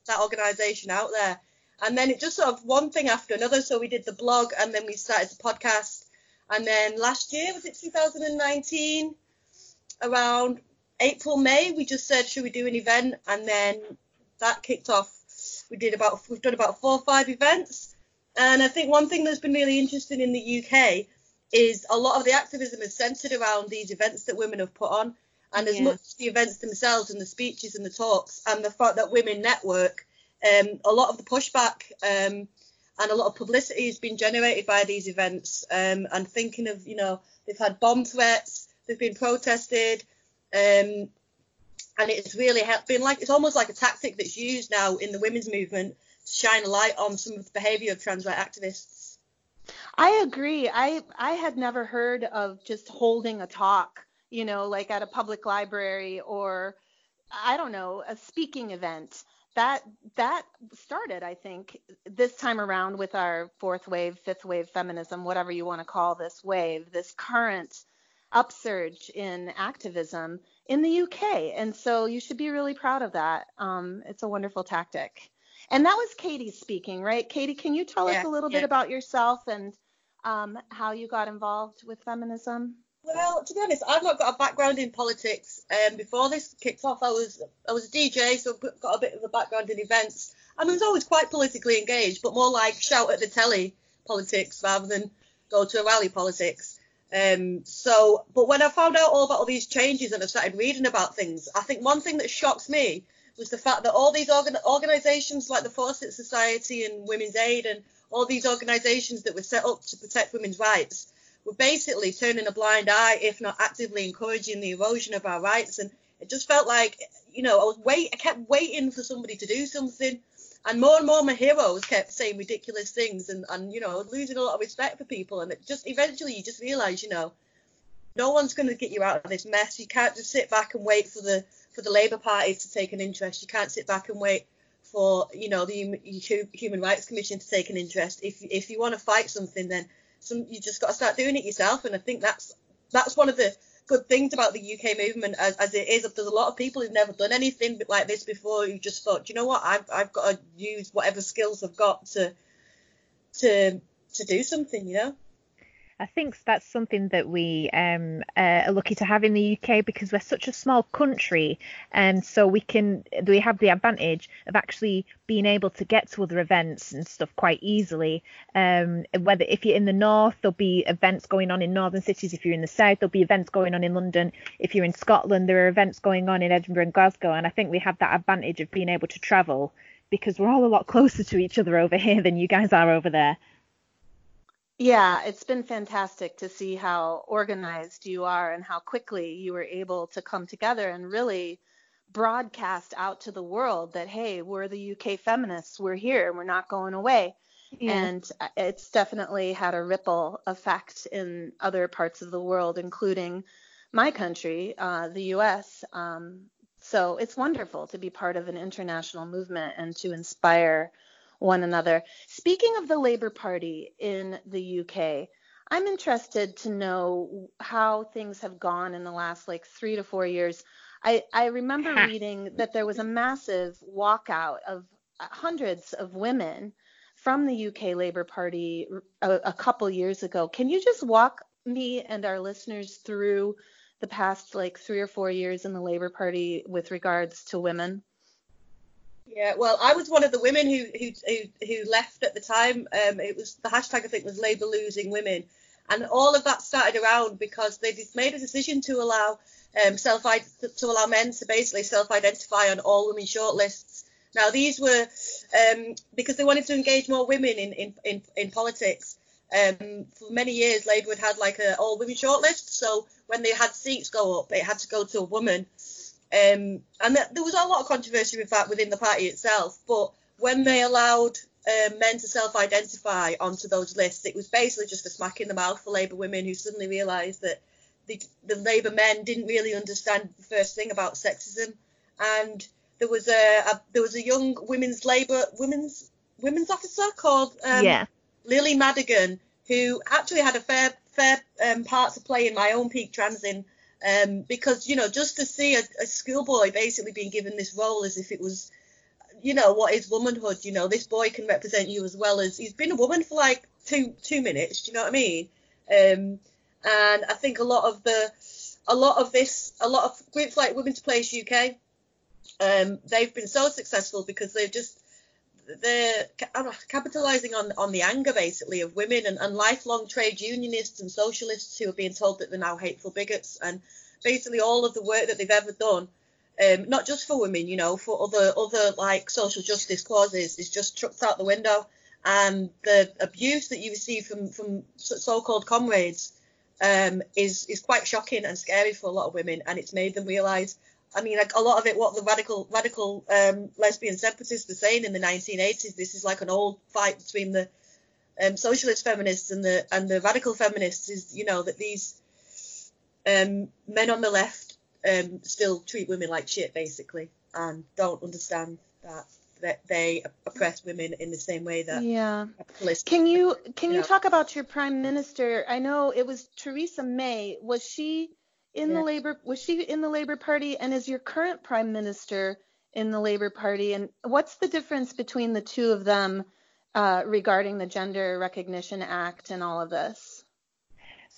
that organisation out there. And then it just sort of one thing after another. So we did the blog and then we started the podcast. And then last year, was it 2019? Around April, May, we just said, should we do an event? And then that kicked off. We did about, we've done about four or five events. And I think one thing that's been really interesting in the UK is a lot of the activism is centered around these events that women have put on. And as Yeah. much as the events themselves and the speeches and the talks and the fact that women network, um, a lot of the pushback um, and a lot of publicity has been generated by these events. Um, and thinking of, you know, they've had bomb threats, they've been protested, um, and it's really been like it's almost like a tactic that's used now in the women's movement to shine a light on some of the behaviour of trans right activists. I agree. I I had never heard of just holding a talk, you know, like at a public library or I don't know, a speaking event. That that started, I think, this time around with our fourth wave, fifth wave feminism, whatever you want to call this wave, this current upsurge in activism in the UK. And so you should be really proud of that. Um, it's a wonderful tactic. And that was Katie speaking, right? Katie, can you tell us a little yeah. bit about yourself and um, how you got involved with feminism? Well, to be honest, I've not got a background in politics. Um, before this kicked off, I was I was a DJ, so got a bit of a background in events. I was always quite politically engaged, but more like shout at the telly politics rather than go to a rally politics. Um, so, but when I found out all about all these changes and I started reading about things, I think one thing that shocks me was the fact that all these organ- organisations like the Fawcett Society and Women's Aid and all these organisations that were set up to protect women's rights were basically turning a blind eye, if not actively encouraging the erosion of our rights. And it just felt like, you know, I was wait, I kept waiting for somebody to do something, and more and more my heroes kept saying ridiculous things, and and you know, I was losing a lot of respect for people, and it just eventually you just realise, you know, no one's going to get you out of this mess. You can't just sit back and wait for the for the Labour Party to take an interest. You can't sit back and wait for you know the Human Rights Commission to take an interest. If if you want to fight something, then some you just got to start doing it yourself. And I think that's that's one of the good things about the UK movement as, as it is. There's a lot of people who've never done anything like this before who just thought, you know what, I've I've got to use whatever skills I've got to to to do something, you know. I think that's something that we um, uh, are lucky to have in the UK because we're such a small country, and so we can we have the advantage of actually being able to get to other events and stuff quite easily. Um, whether if you're in the north, there'll be events going on in northern cities. If you're in the south, there'll be events going on in London. If you're in Scotland, there are events going on in Edinburgh and Glasgow, and I think we have that advantage of being able to travel because we're all a lot closer to each other over here than you guys are over there. Yeah, it's been fantastic to see how organized you are and how quickly you were able to come together and really broadcast out to the world that, hey, we're the UK feminists, we're here, we're not going away. Yeah. And uh, it's definitely had a ripple effect in other parts of the world, including my country, uh, the US. Um, so it's wonderful to be part of an international movement and to inspire one another. Speaking of the Labour Party in the UK, I'm interested to know how things have gone in the last like three to four years. I, I remember reading that there was a massive walkout of hundreds of women from the UK Labour Party a, a couple years ago. Can you just walk me and our listeners through the past like three or four years in the Labour Party with regards to women? Yeah, well, I was one of the women who who who, who left at the time. Um, it was the hashtag I think was Labour losing women, and all of that started around because they made a decision to allow um, self to allow men to basically self-identify on all women shortlists. Now these were um, because they wanted to engage more women in in in, in politics. Um, for many years, Labour had had like a all women shortlist, so when they had seats go up, it had to go to a woman. Um, and th- there was a lot of controversy with that within the party itself. But when they allowed um, men to self-identify onto those lists, it was basically just a smack in the mouth for Labour women who suddenly realised that the, the Labour men didn't really understand the first thing about sexism. And there was a, a there was a young women's Labour women's women's officer called um, yeah. Lily Madigan, who actually had a fair fair um, part to play in my own peak transing, um, because you know just to see a, a schoolboy basically being given this role as if it was, you know, what is womanhood? You know, this boy can represent you as well as he's been a woman for like two two minutes. Do you know what I mean? Um, and I think a lot of the a lot of this a lot of groups like Women's Place UK, um, they've been so successful because they've just they're capitalizing on on the anger basically of women and, and lifelong trade unionists and socialists who are being told that they're now hateful bigots. And basically all of the work that they've ever done um, not just for women you know for other other like social justice causes is just chucked out the window. And the abuse that you receive from from so- so-called comrades um, is is quite shocking and scary for a lot of women. And it's made them realize I mean, like a lot of it, what the radical radical um, lesbian separatists were saying in the 1980s, this is like an old fight between the um, socialist feminists and the and the radical feminists. Is you know that these um, men on the left um, still treat women like shit, basically, and don't understand that that they oppress women in the same way that Yeah. capitalists. Can you can you Yeah. talk about your prime minister? I know it was Theresa May. Was she in the labor was she in the Labor Party and is your current prime minister in the Labor Party and what's the difference between the two of them uh, regarding the Gender Recognition Act and all of this?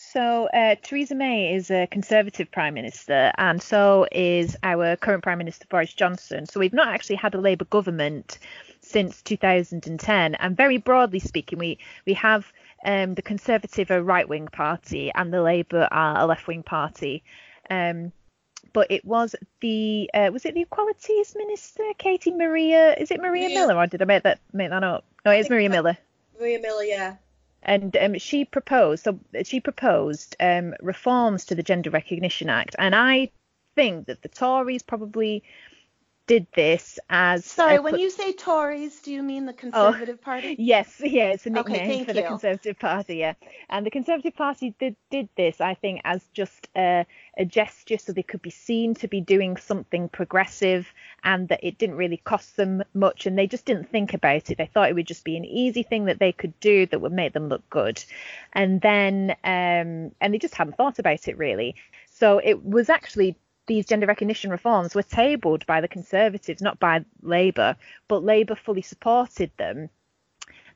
So uh, Theresa May is a Conservative Prime Minister, and so is our current Prime Minister Boris Johnson. So we've not actually had a Labour government since 2010. And very broadly speaking, we we have um, the Conservative a right wing party, and the Labour are a left wing party. Um, but it was the uh, was it the Equalities Minister, Katie Maria? Is it Maria Maria- Miller, or did I make that make that up? No, it's Maria Miller Maria Miller, yeah. and um, she proposed so she proposed um, reforms to the Gender Recognition Act, and I think that the Tories probably did this as Sorry, a when you say Tories, do you mean the Conservative Party? Yes, yeah, it's a nickname thank for the. Conservative Party, yeah. And the Conservative Party did did this, I think, as just a, a gesture so they could be seen to be doing something progressive and that it didn't really cost them much and they just didn't think about it. They thought it would just be an easy thing that they could do that would make them look good. And then um and they just hadn't thought about it really. So it was actually these gender recognition reforms were tabled by the Conservatives, not by Labour, but Labour fully supported them.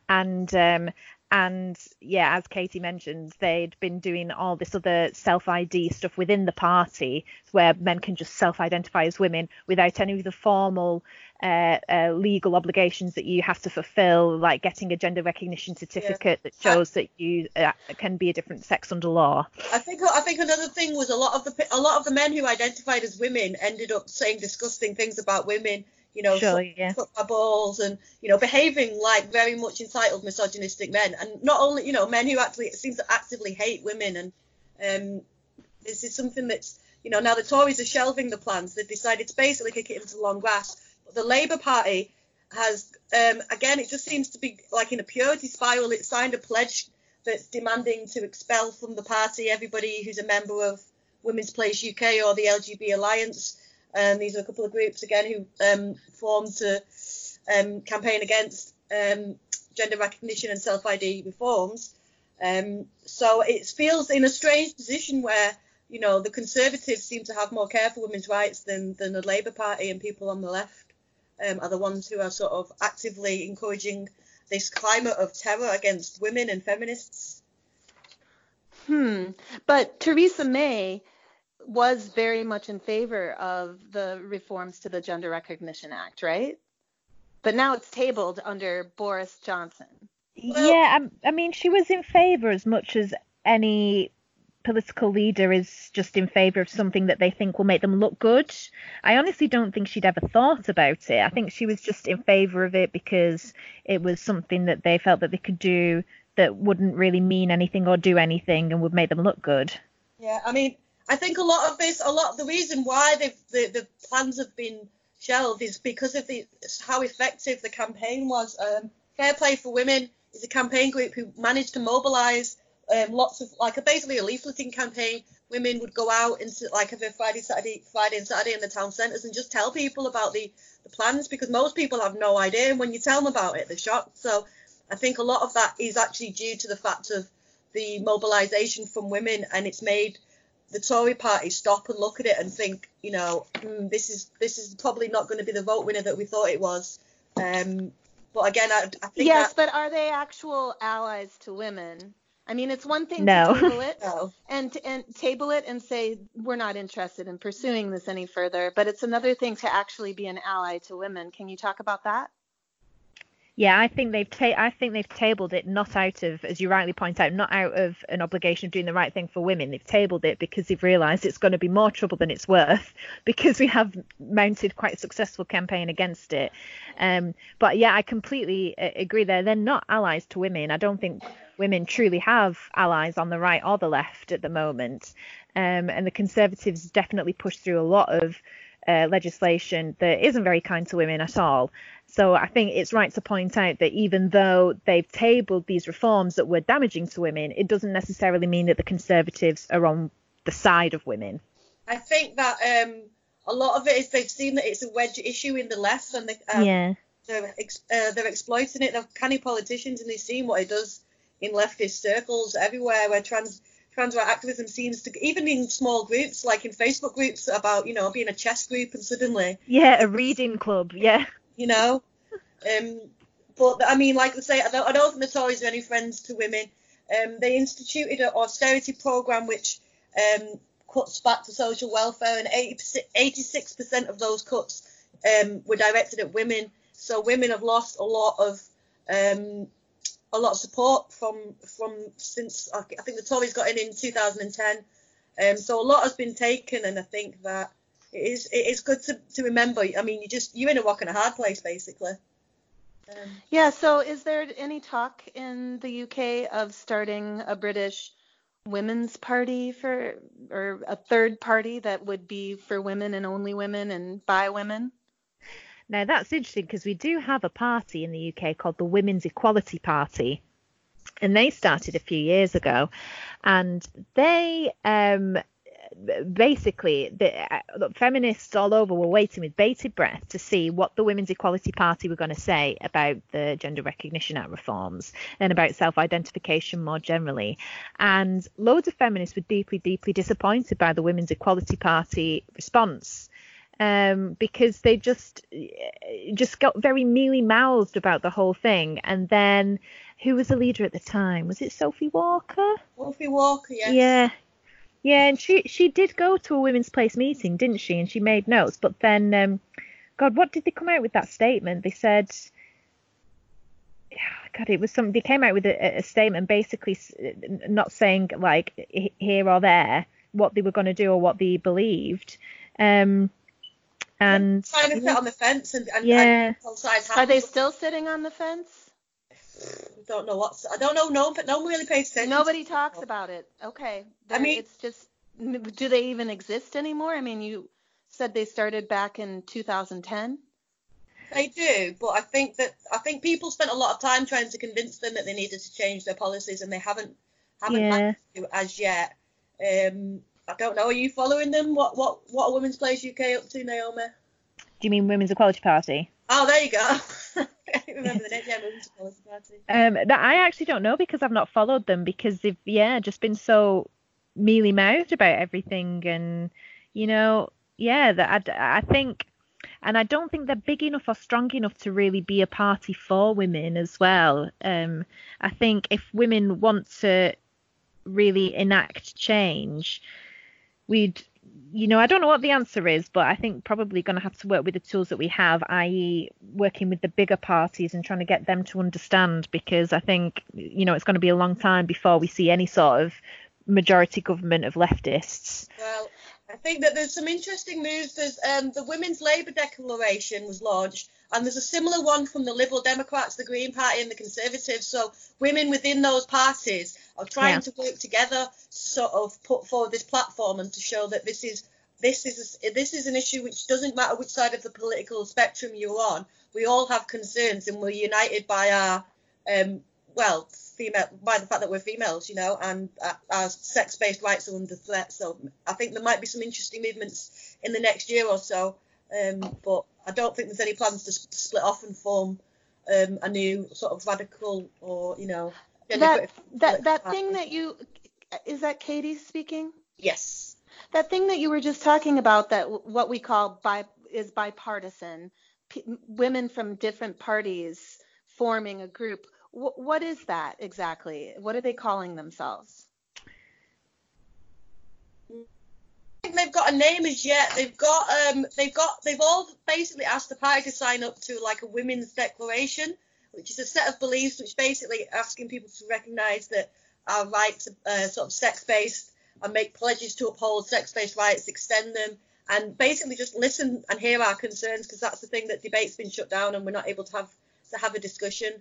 And um, and yeah, as Katie mentioned, they'd been doing all this other self ID stuff within the party where men can just self identify as women without any of the formal uh, uh, legal obligations that you have to fulfill, like getting a gender recognition certificate that shows that you uh, can be a different sex under law. I think I think another thing was a lot of the a lot of the men who identified as women ended up saying disgusting things about women. You know, Sure, yeah. my balls and you know behaving like very much entitled misogynistic men, and not only you know men who actually it seems to actively hate women, and um, this is something that's you know now the Tories are shelving the plans. They've decided to basically kick it into the long grass. But the Labour Party has um, again it just seems to be like in a purity spiral. It signed a pledge that's demanding to expel from the party everybody who's a member of Women's Place UK or the LGB Alliance. Um, these are a couple of groups again who um, formed to um, campaign against um, gender recognition and self ID reforms. Um, so it feels in a strange position where you know the Conservatives seem to have more care for women's rights than than the Labour Party and people on the left um, are the ones who are sort of actively encouraging this climate of terror against women and feminists. Hmm. But Theresa May was very much in favor of the reforms to the Gender Recognition Act, right? But now it's tabled under Boris Johnson. yeah, I, I mean, she was in favour as much as any political leader is just in favour of something that they think will make them look good. I honestly don't think she'd ever thought about it. I think she was just in favour of it because it was something that they felt that they could do that wouldn't really mean anything or do anything and would make them look good. Yeah, I mean, I think a lot of this, a lot the reason why the the plans have been shelved is because of the how effective the campaign was. Um, Fair Play for Women is a campaign group who managed to mobilise um, lots of like basically a leafleting campaign. Women would go out into like every Friday, Saturday, Friday and Saturday in the town centres and just tell people about the, the plans because most people have no idea. And when you tell them about it, they're shocked. So I think a lot of that is actually due to the fact of the mobilisation from women, and it's made the Tory party stop and look at it and think, you know, hmm, this is this is probably not going to be the vote winner that we thought it was. Um, but again, I, I think Yes, that, but are they actual allies to women? I mean, it's one thing No. to table it No. and and table it and say we're not interested in pursuing this any further, but it's another thing to actually be an ally to women. Can you talk about that? Yeah, I think they've ta- I think they've tabled it not out of, as you rightly point out, not out of an obligation of doing the right thing for women. They've tabled it because they've realised it's going to be more trouble than it's worth because we have mounted quite a successful campaign against it. Um, but yeah, I completely uh, agree there. They're not allies to women. I don't think women truly have allies on the right or the left at the moment. Um, and the Conservatives definitely push through a lot of uh, legislation that isn't very kind to women at all. So I think it's right to point out that even though they've tabled these reforms that were damaging to women, it doesn't necessarily mean that the Conservatives are on the side of women. I think that um, a lot of it is they've seen that it's a wedge issue in the left, and they, um, yeah. they're, ex- uh, they're exploiting it. They're canny politicians, and they've seen what it does in leftist circles everywhere, where trans trans right activism seems to, even in small groups, like in Facebook groups about you know being a chess group, and suddenly Yeah, a reading club. Yeah. You know. Um, but I mean, like I say, I don't, I don't think the Tories are any friends to women. Um, they instituted an austerity program which um, cuts back to social welfare, and 86 percent of those cuts um, were directed at women. So women have lost a lot of um, a lot of support from from since I think the Tories got in in 2010. Um, so a lot has been taken, and I think that it is it is good to, to remember. I mean, you just you're in a rock and a hard place basically. Um, Yeah, so is there any talk in the UK of starting a British women's party for or a third party that would be for women and only women and by women? Now that's interesting because we do have a party in the UK called the Women's Equality Party, and they started a few years ago, and they um, basically the uh, look, feminists all over were waiting with bated breath to see what the Women's Equality Party were going to say about the Gender Recognition Act reforms and about self-identification more generally, and loads of feminists were deeply, deeply disappointed by the Women's Equality Party response um, because they just just got very mealy mouthed about the whole thing. And then who was the leader at the time? Was it Sophie Walker? Sophie Walker, yes. Yeah. Yeah, and she she did go to a women's place meeting, didn't she? And she made notes. But then, um, God, what did they come out with that statement? They said, God, it was some. They came out with a, a statement basically not saying like here or there what they were going to do or what they believed. Um, and Trying to sit on the fence and, and, Yeah. and both sides Are they still sitting on the fence? I don't know what's. I don't know. No, but no one really pays attention. Nobody talks about it. Okay. I mean- it's just, do they even exist anymore? I mean, you said they started back in 2010. They do, but I think that I think people spent a lot of time trying to convince them that they needed to change their policies, and they haven't haven't Yeah. managed to as yet. Um, I don't know. Are you following them? What what what are Women's Place UK up to, Naomi? do you mean Women's Equality Party? Oh, there you go. I remember the name. Yeah. Um, that I actually don't know because I've not followed them because they've yeah just been so mealy mouthed about everything and you know yeah that I, I think and I don't think they're big enough or strong enough to really be a party for women as well. Um, I think if women want to really enact change, we'd you know I don't know what the answer is, but I think probably going to have to work with the tools that we have, i.e., working with the bigger parties and trying to get them to understand because I think you know it's going to be a long time before we see any sort of majority government of leftists. Well, I think that there's some interesting moves. There's um, the Women's Labour Declaration was launched, and there's a similar one from the Liberal Democrats, the Green Party, and the Conservatives. So women within those parties are trying Yeah. to work together to sort of put forward this platform and to show that this is this is this is an issue which doesn't matter which side of the political spectrum you're on. We all have concerns, and we're united by our um, well, female by the fact that we're females, you know, and uh, our sex-based rights are under threat. So I think there might be some interesting movements in the next year or so. Um, but I don't think there's any plans to split off and form um, a new sort of radical or you know. That that that party. thing that you is that Katie speaking? Yes. That thing that you were just talking about that what we call bi is bipartisan. P- women from different parties forming a group. Wh- what is that exactly? What are they calling themselves? I think they've got a name as yet. They've got um they've got they've all basically asked the party to sign up to like a women's declaration, which is a set of beliefs which basically asking people to recognise that our rights are uh, sort of sex based and make pledges to uphold sex based rights, extend them, and basically just listen and hear our concerns because that's the thing that debate's been shut down and we're not able to have to have a discussion.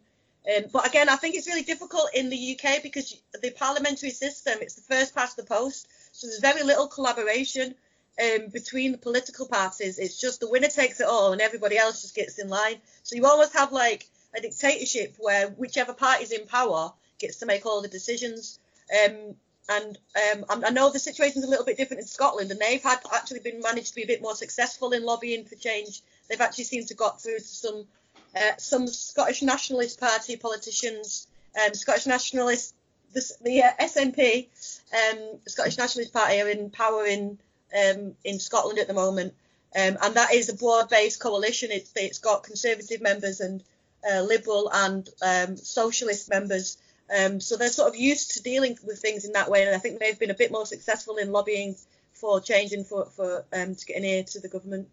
Um, but again, I think it's really difficult in the UK because the parliamentary system, it's the first past the post. So there's very little collaboration um, between the political parties. It's just the winner takes it all and everybody else just gets in line. So you almost have like a dictatorship where whichever party's in power gets to make all the decisions. Um, and um, I I know the situation's a little bit different in Scotland, and they've had actually been managed to be a bit more successful in lobbying for change. They've actually seemed to got through to some uh, some Scottish Nationalist Party politicians, um, Scottish Nationalist, the, the uh, SNP, um, Scottish Nationalist Party are in power in um, in Scotland at the moment, um, and that is a broad-based coalition. It's it's got Conservative members and uh, Liberal and um, Socialist members. Um, so they're sort of used to dealing with things in that way, and I think they've been a bit more successful in lobbying for changing for, for to get an ear to the government.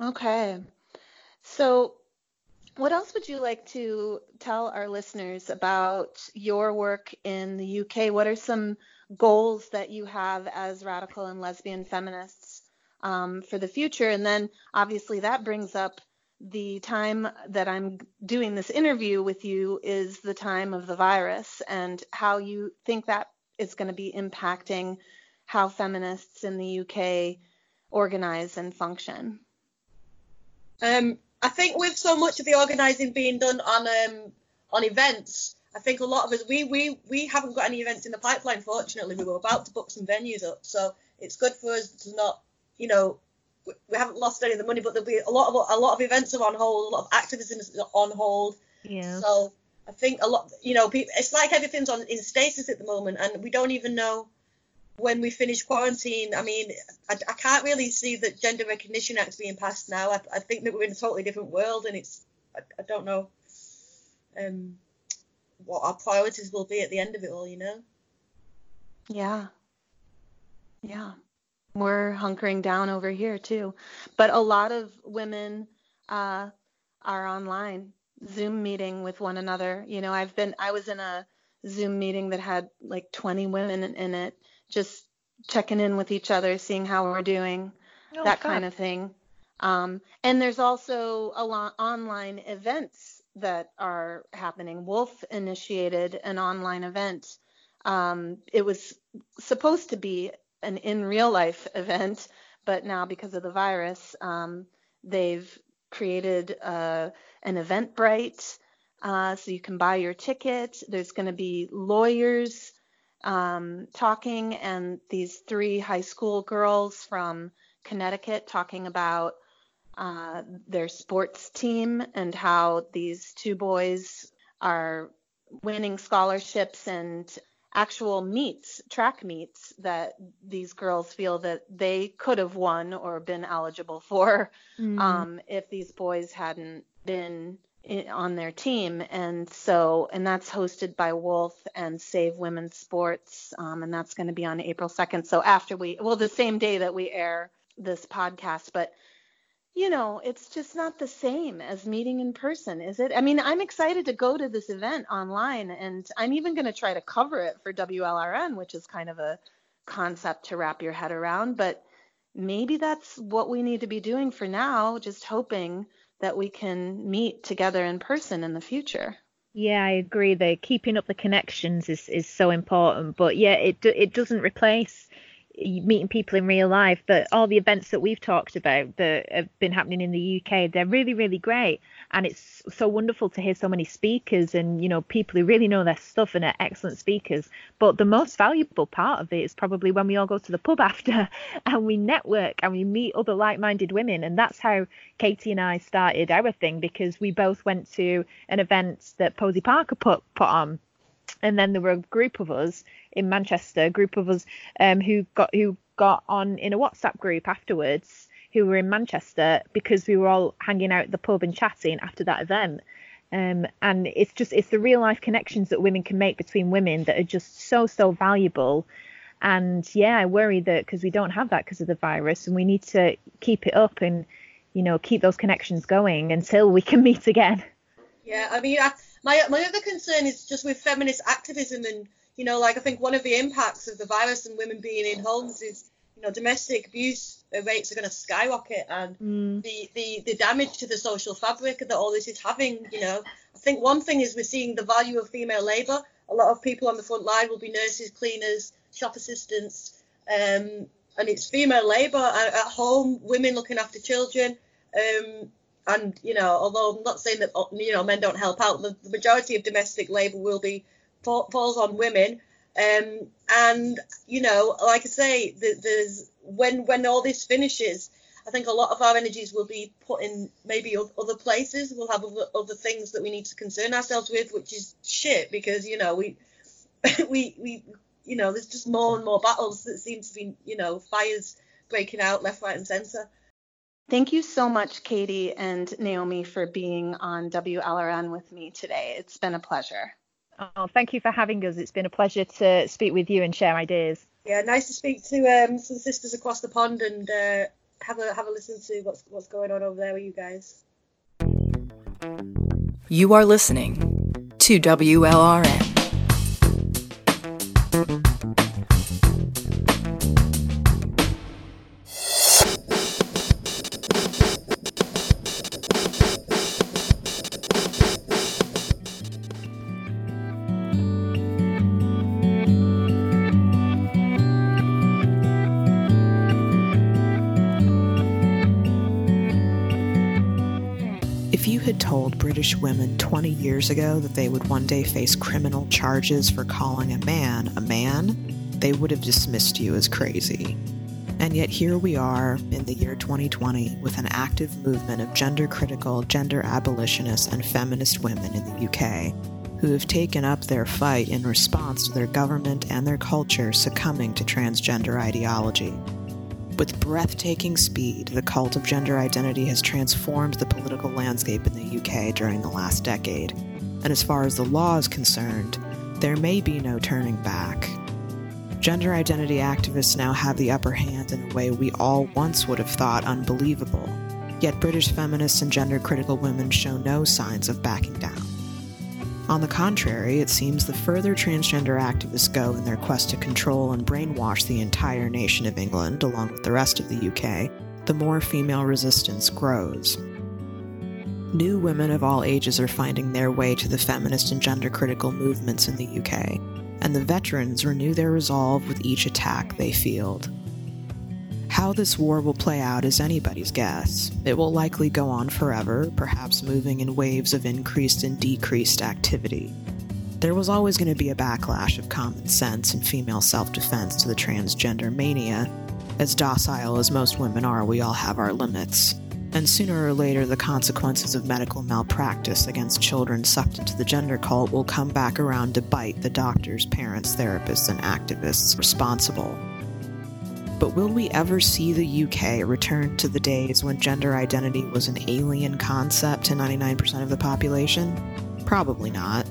Okay. So, what else would you like to tell our listeners about your work in the UK? What are some goals that you have as radical and lesbian feminists um, for the future? And then, obviously, that brings up the time that I'm doing this interview with you is the time of the virus and how you think that is going to be impacting how feminists in the UK organize and function. Um, I think with so much of the organising being done on um, on events, I think a lot of us we, we we haven't got any events in the pipeline. Fortunately, we were about to book some venues up, so it's good for us to not, you know, we, we haven't lost any of the money, but there'll be a lot of a lot of events are on hold, a lot of activism is on hold. Yeah. So I think a lot, you know, people, it's like everything's on in stasis at the moment, and we don't even know when we finish quarantine, I mean, I, I can't really see that Gender Recognition Act's being passed now. I, I think that we're in a totally different world, and it's I, I don't know um, what our priorities will be at the end of it all. You know. Yeah. Yeah. We're hunkering down over here too. But a lot of women uh, are online, Zoom meeting with one another. You know, I've been, I was in a Zoom meeting that had like 20 women in it, just checking in with each other, seeing how we're doing, Oh, that kind of thing. Um, and there's also a lot online events that are happening. WoLF initiated an online event. Um, it was supposed to be an in real life event, but now because of the virus, um, they've created uh, an Eventbrite, uh, so you can buy your ticket. There's going to be lawyers um, talking, and these three high school girls from Connecticut talking about uh, their sports team and how these two boys are winning scholarships and actual meets, track meets that these girls feel that they could have won or been eligible for Mm. um, if these boys hadn't been on their team. And so, and that's hosted by WoLF and Save Women's Sports. Um, and that's going to be on April 2nd. So after we, well, the same day that we air this podcast, but you know, it's just not the same as meeting in person, is it? I mean, I'm excited to go to this event online, and I'm even going to try to cover it for WLRN, which is kind of a concept to wrap your head around. But maybe that's what we need to be doing for now, just hoping that we can meet together in person in the future. Yeah, I agree. The keeping up the connections is, is so important. But yeah, it it doesn't replace meeting people in real life. But all the events that we've talked about that have been happening in the UK, they're really really great, and it's so wonderful to hear so many speakers and you know people who really know their stuff and are excellent speakers. But the most valuable part of it is probably when we all go to the pub after and we network and we meet other like-minded women, and that's how Katie and I started our thing because we both went to an event that Posie Parker put put on and then there were a group of us in Manchester, a group of us um, who got who got on in a WhatsApp group afterwards, who were in Manchester because we were all hanging out at the pub and chatting after that event. Um, and it's just it's the real life connections that women can make between women that are just so so valuable. And yeah, I worry that because we don't have that because of the virus, and we need to keep it up and you know keep those connections going until we can meet again. Yeah, I mean, I, my my other concern is just with feminist activism, and you know, like I think one of the impacts of the virus and women being in homes is, you know, domestic abuse rates are going to skyrocket, and Mm. the, the the damage to the social fabric that all this is having. You know, I think one thing is we're seeing the value of female labour. A lot of people on the front line will be nurses, cleaners, shop assistants, um, and it's female labour at, at home, women looking after children. Um, and you know, although I'm not saying that uh, you know men don't help out, the, the majority of domestic labour will be falls on women. Um, and you know, like I say, the, there's when when all this finishes, I think a lot of our energies will be put in maybe other places. We'll have other, other things that we need to concern ourselves with, which is shit because you know we we we you know there's just more and more battles that seem to be you know fires breaking out left, right, and centre. Thank you so much, Katie and Naomi, for being on WLRN with me today. It's been a pleasure. Oh, thank you for having us. It's been a pleasure to speak with you and share ideas. Yeah, nice to speak to um, some sisters across the pond and uh, have a have a listen to what's what's going on over there with you guys. You are listening to WLRN. Years ago that they would one day face criminal charges for calling a man a man, they would have dismissed you as crazy. And yet here we are in the year 2020 with an active movement of gender critical, gender abolitionists, and feminist women in the UK who have taken up their fight in response to their government and their culture succumbing to transgender ideology. With breathtaking speed, the cult of gender identity has transformed the political landscape in the UK during the last decade. And as far as the law is concerned, there may be no turning back. Gender identity activists now have the upper hand in a way we all once would have thought unbelievable. Yet British feminists and gender critical women show no signs of backing down. On the contrary, it seems the further transgender activists go in their quest to control and brainwash the entire nation of England, along with the rest of the UK, the more female resistance grows. New women of all ages are finding their way to the feminist and gender critical movements in the UK, and the veterans renew their resolve with each attack they field. How this war will play out is anybody's guess. It will likely go on forever, perhaps moving in waves of increased and decreased activity. There was always going to be a backlash of common sense and female self defense to the transgender mania. As docile as most women are, we all have our limits. And sooner or later, the consequences of medical malpractice against children sucked into the gender cult will come back around to bite the doctors, parents, therapists, and activists responsible. But will we ever see the UK return to the days when gender identity was an alien concept to 99% of the population? Probably not.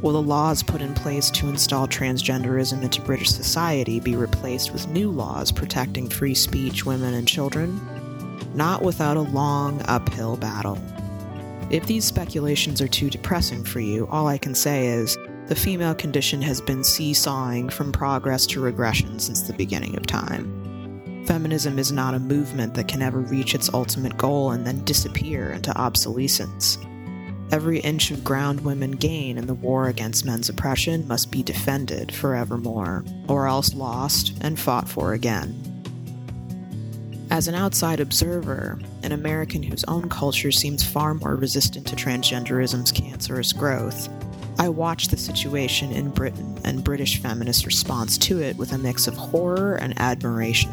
Will the laws put in place to install transgenderism into British society be replaced with new laws protecting free speech, women, and children? Not without a long uphill battle. If these speculations are too depressing for you, all I can say is the female condition has been seesawing from progress to regression since the beginning of time. Feminism is not a movement that can ever reach its ultimate goal and then disappear into obsolescence. Every inch of ground women gain in the war against men's oppression must be defended forevermore, or else lost and fought for again. As an outside observer, an American whose own culture seems far more resistant to transgenderism's cancerous growth, I watch the situation in Britain and British feminist response to it with a mix of horror and admiration.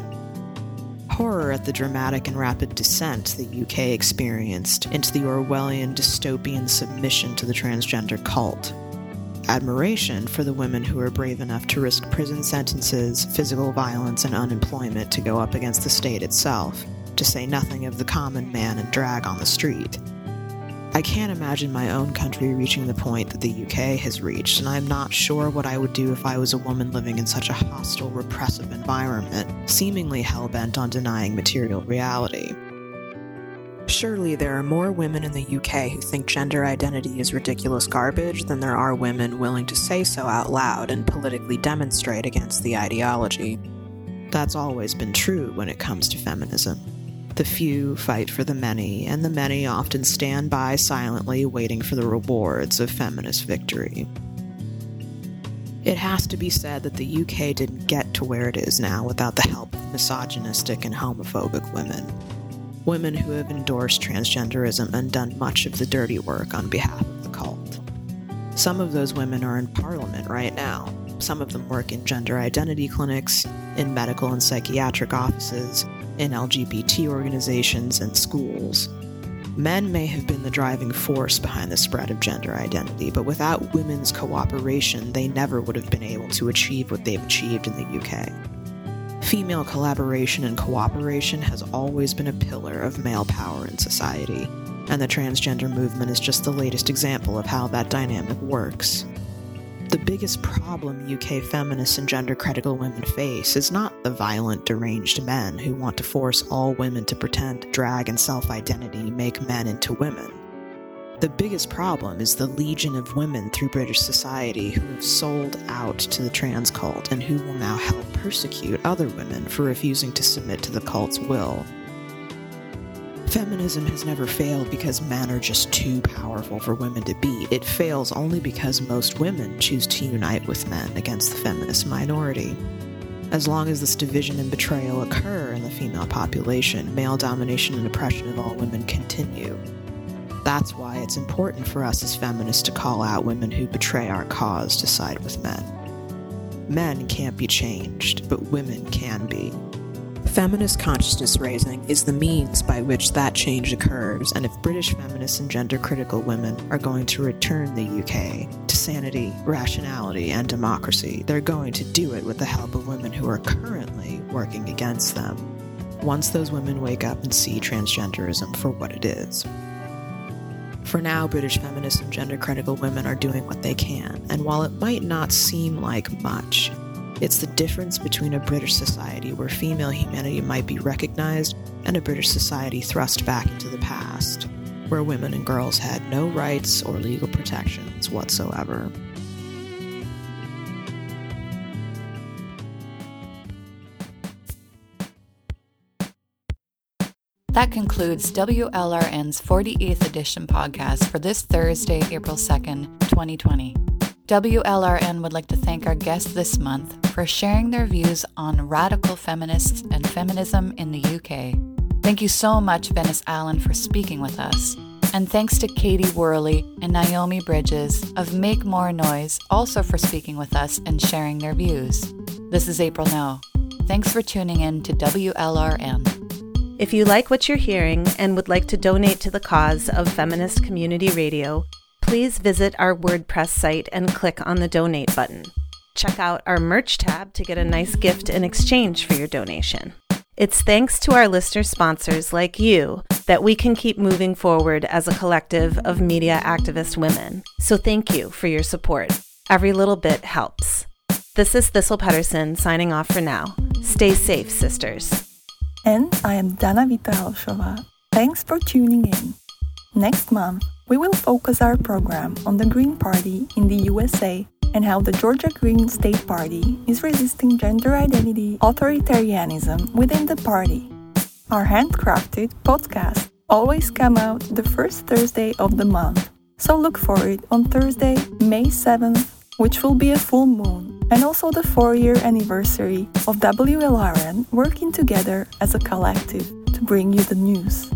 Horror at the dramatic and rapid descent the UK experienced into the Orwellian dystopian submission to the transgender cult. Admiration for the women who were brave enough to risk prison sentences, physical violence, and unemployment to go up against the state itself, to say nothing of the common man and drag on the street. I can't imagine my own country reaching the point that the UK has reached, and I'm not sure what I would do if I was a woman living in such a hostile, repressive environment, seemingly hell bent on denying material reality. Surely there are more women in the UK who think gender identity is ridiculous garbage than there are women willing to say so out loud and politically demonstrate against the ideology. That's always been true when it comes to feminism. The few fight for the many, and the many often stand by silently waiting for the rewards of feminist victory. It has to be said that the UK didn't get to where it is now without the help of misogynistic and homophobic women. Women who have endorsed transgenderism and done much of the dirty work on behalf of the cult. Some of those women are in Parliament right now. Some of them work in gender identity clinics, in medical and psychiatric offices, in LGBT organizations and schools. Men may have been the driving force behind the spread of gender identity, but without women's cooperation, they never would have been able to achieve what they've achieved in the UK. Female collaboration and cooperation has always been a pillar of male power in society, and the transgender movement is just the latest example of how that dynamic works. The biggest problem UK feminists and gender critical women face is not the violent, deranged men who want to force all women to pretend drag and self identity make men into women. The biggest problem is the legion of women through British society who have sold out to the trans cult and who will now help persecute other women for refusing to submit to the cult's will. Feminism has never failed because men are just too powerful for women to beat. It fails only because most women choose to unite with men against the feminist minority. As long as this division and betrayal occur in the female population, male domination and oppression of all women continue. That's why it's important for us as feminists to call out women who betray our cause to side with men. Men can't be changed, but women can be. Feminist consciousness raising is the means by which that change occurs, and if British feminists and gender critical women are going to return the UK to sanity, rationality, and democracy, they're going to do it with the help of women who are currently working against them. Once those women wake up and see transgenderism for what it is. For now, British feminists and gender critical women are doing what they can, and while it might not seem like much, it's the difference between a British society where female humanity might be recognized and a British society thrust back into the past, where women and girls had no rights or legal protections whatsoever. That concludes WLRN's 48th edition podcast for this Thursday, April 2nd, 2020. WLRN would like to thank our guests this month for sharing their views on radical feminists and feminism in the UK. Thank you so much, Venice Allen, for speaking with us. And thanks to Katie Worley and Naomi Bridges of Make More Noise also for speaking with us and sharing their views. This is April No. Thanks for tuning in to WLRN. If you like what you're hearing and would like to donate to the cause of feminist community radio, please visit our WordPress site and click on the donate button. Check out our merch tab to get a nice gift in exchange for your donation. It's thanks to our listener sponsors like you that we can keep moving forward as a collective of media activist women. So thank you for your support. Every little bit helps. This is Thistle Pettersen signing off for now. Stay safe, sisters. And I am Dana Vita Halshova. Thanks for tuning in. Next month, we will focus our program on the Green Party in the USA and how the Georgia Green State Party is resisting gender identity authoritarianism within the party. Our handcrafted podcast always come out the first Thursday of the month, so look for it on Thursday, May 7th, which will be a full moon, and also the four year anniversary of WLRN working together as a collective to bring you the news.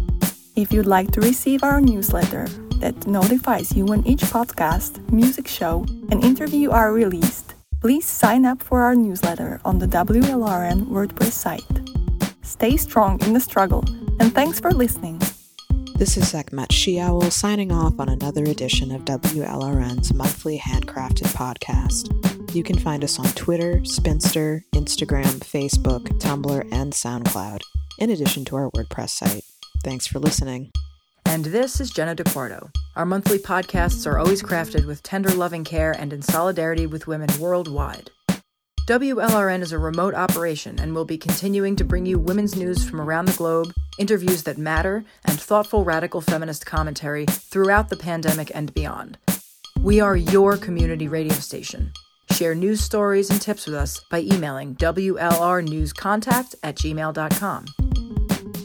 If you'd like to receive our newsletter that notifies you when each podcast, music show, and interview are released, please sign up for our newsletter on the WLRN WordPress site. Stay strong in the struggle, and thanks for listening. This is Sekhmet Sheowl signing off on another edition of WLRN's monthly handcrafted podcast. You can find us on Twitter, Spinster, Instagram, Facebook, Tumblr, and SoundCloud, in addition to our WordPress site. Thanks for listening. And this is Jenna DeQuarto. Our monthly podcasts are always crafted with tender loving care and in solidarity with women worldwide. WLRN is a remote operation and will be continuing to bring you women's news from around the globe, interviews that matter, and thoughtful radical feminist commentary throughout the pandemic and beyond. We are your community radio station. Share news stories and tips with us by emailing WLRnewscontact at gmail.com.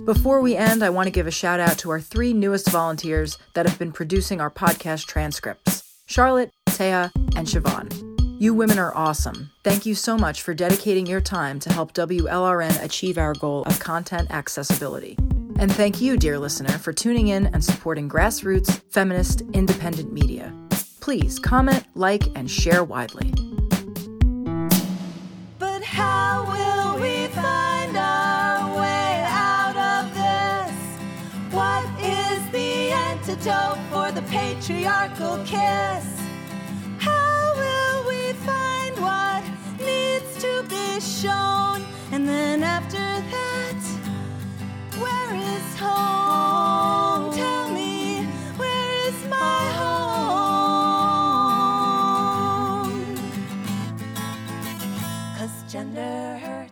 Before we end, I want to give a shout out to our three newest volunteers that have been producing our podcast transcripts Charlotte, Taya, and Siobhan. You women are awesome. Thank you so much for dedicating your time to help WLRN achieve our goal of content accessibility. And thank you, dear listener, for tuning in and supporting grassroots, feminist, independent media. Please comment, like, and share widely. But how antidote for the patriarchal kiss? How will we find what needs to be shown? And then after that, where is home? Tell me, where is my home? Cause gender.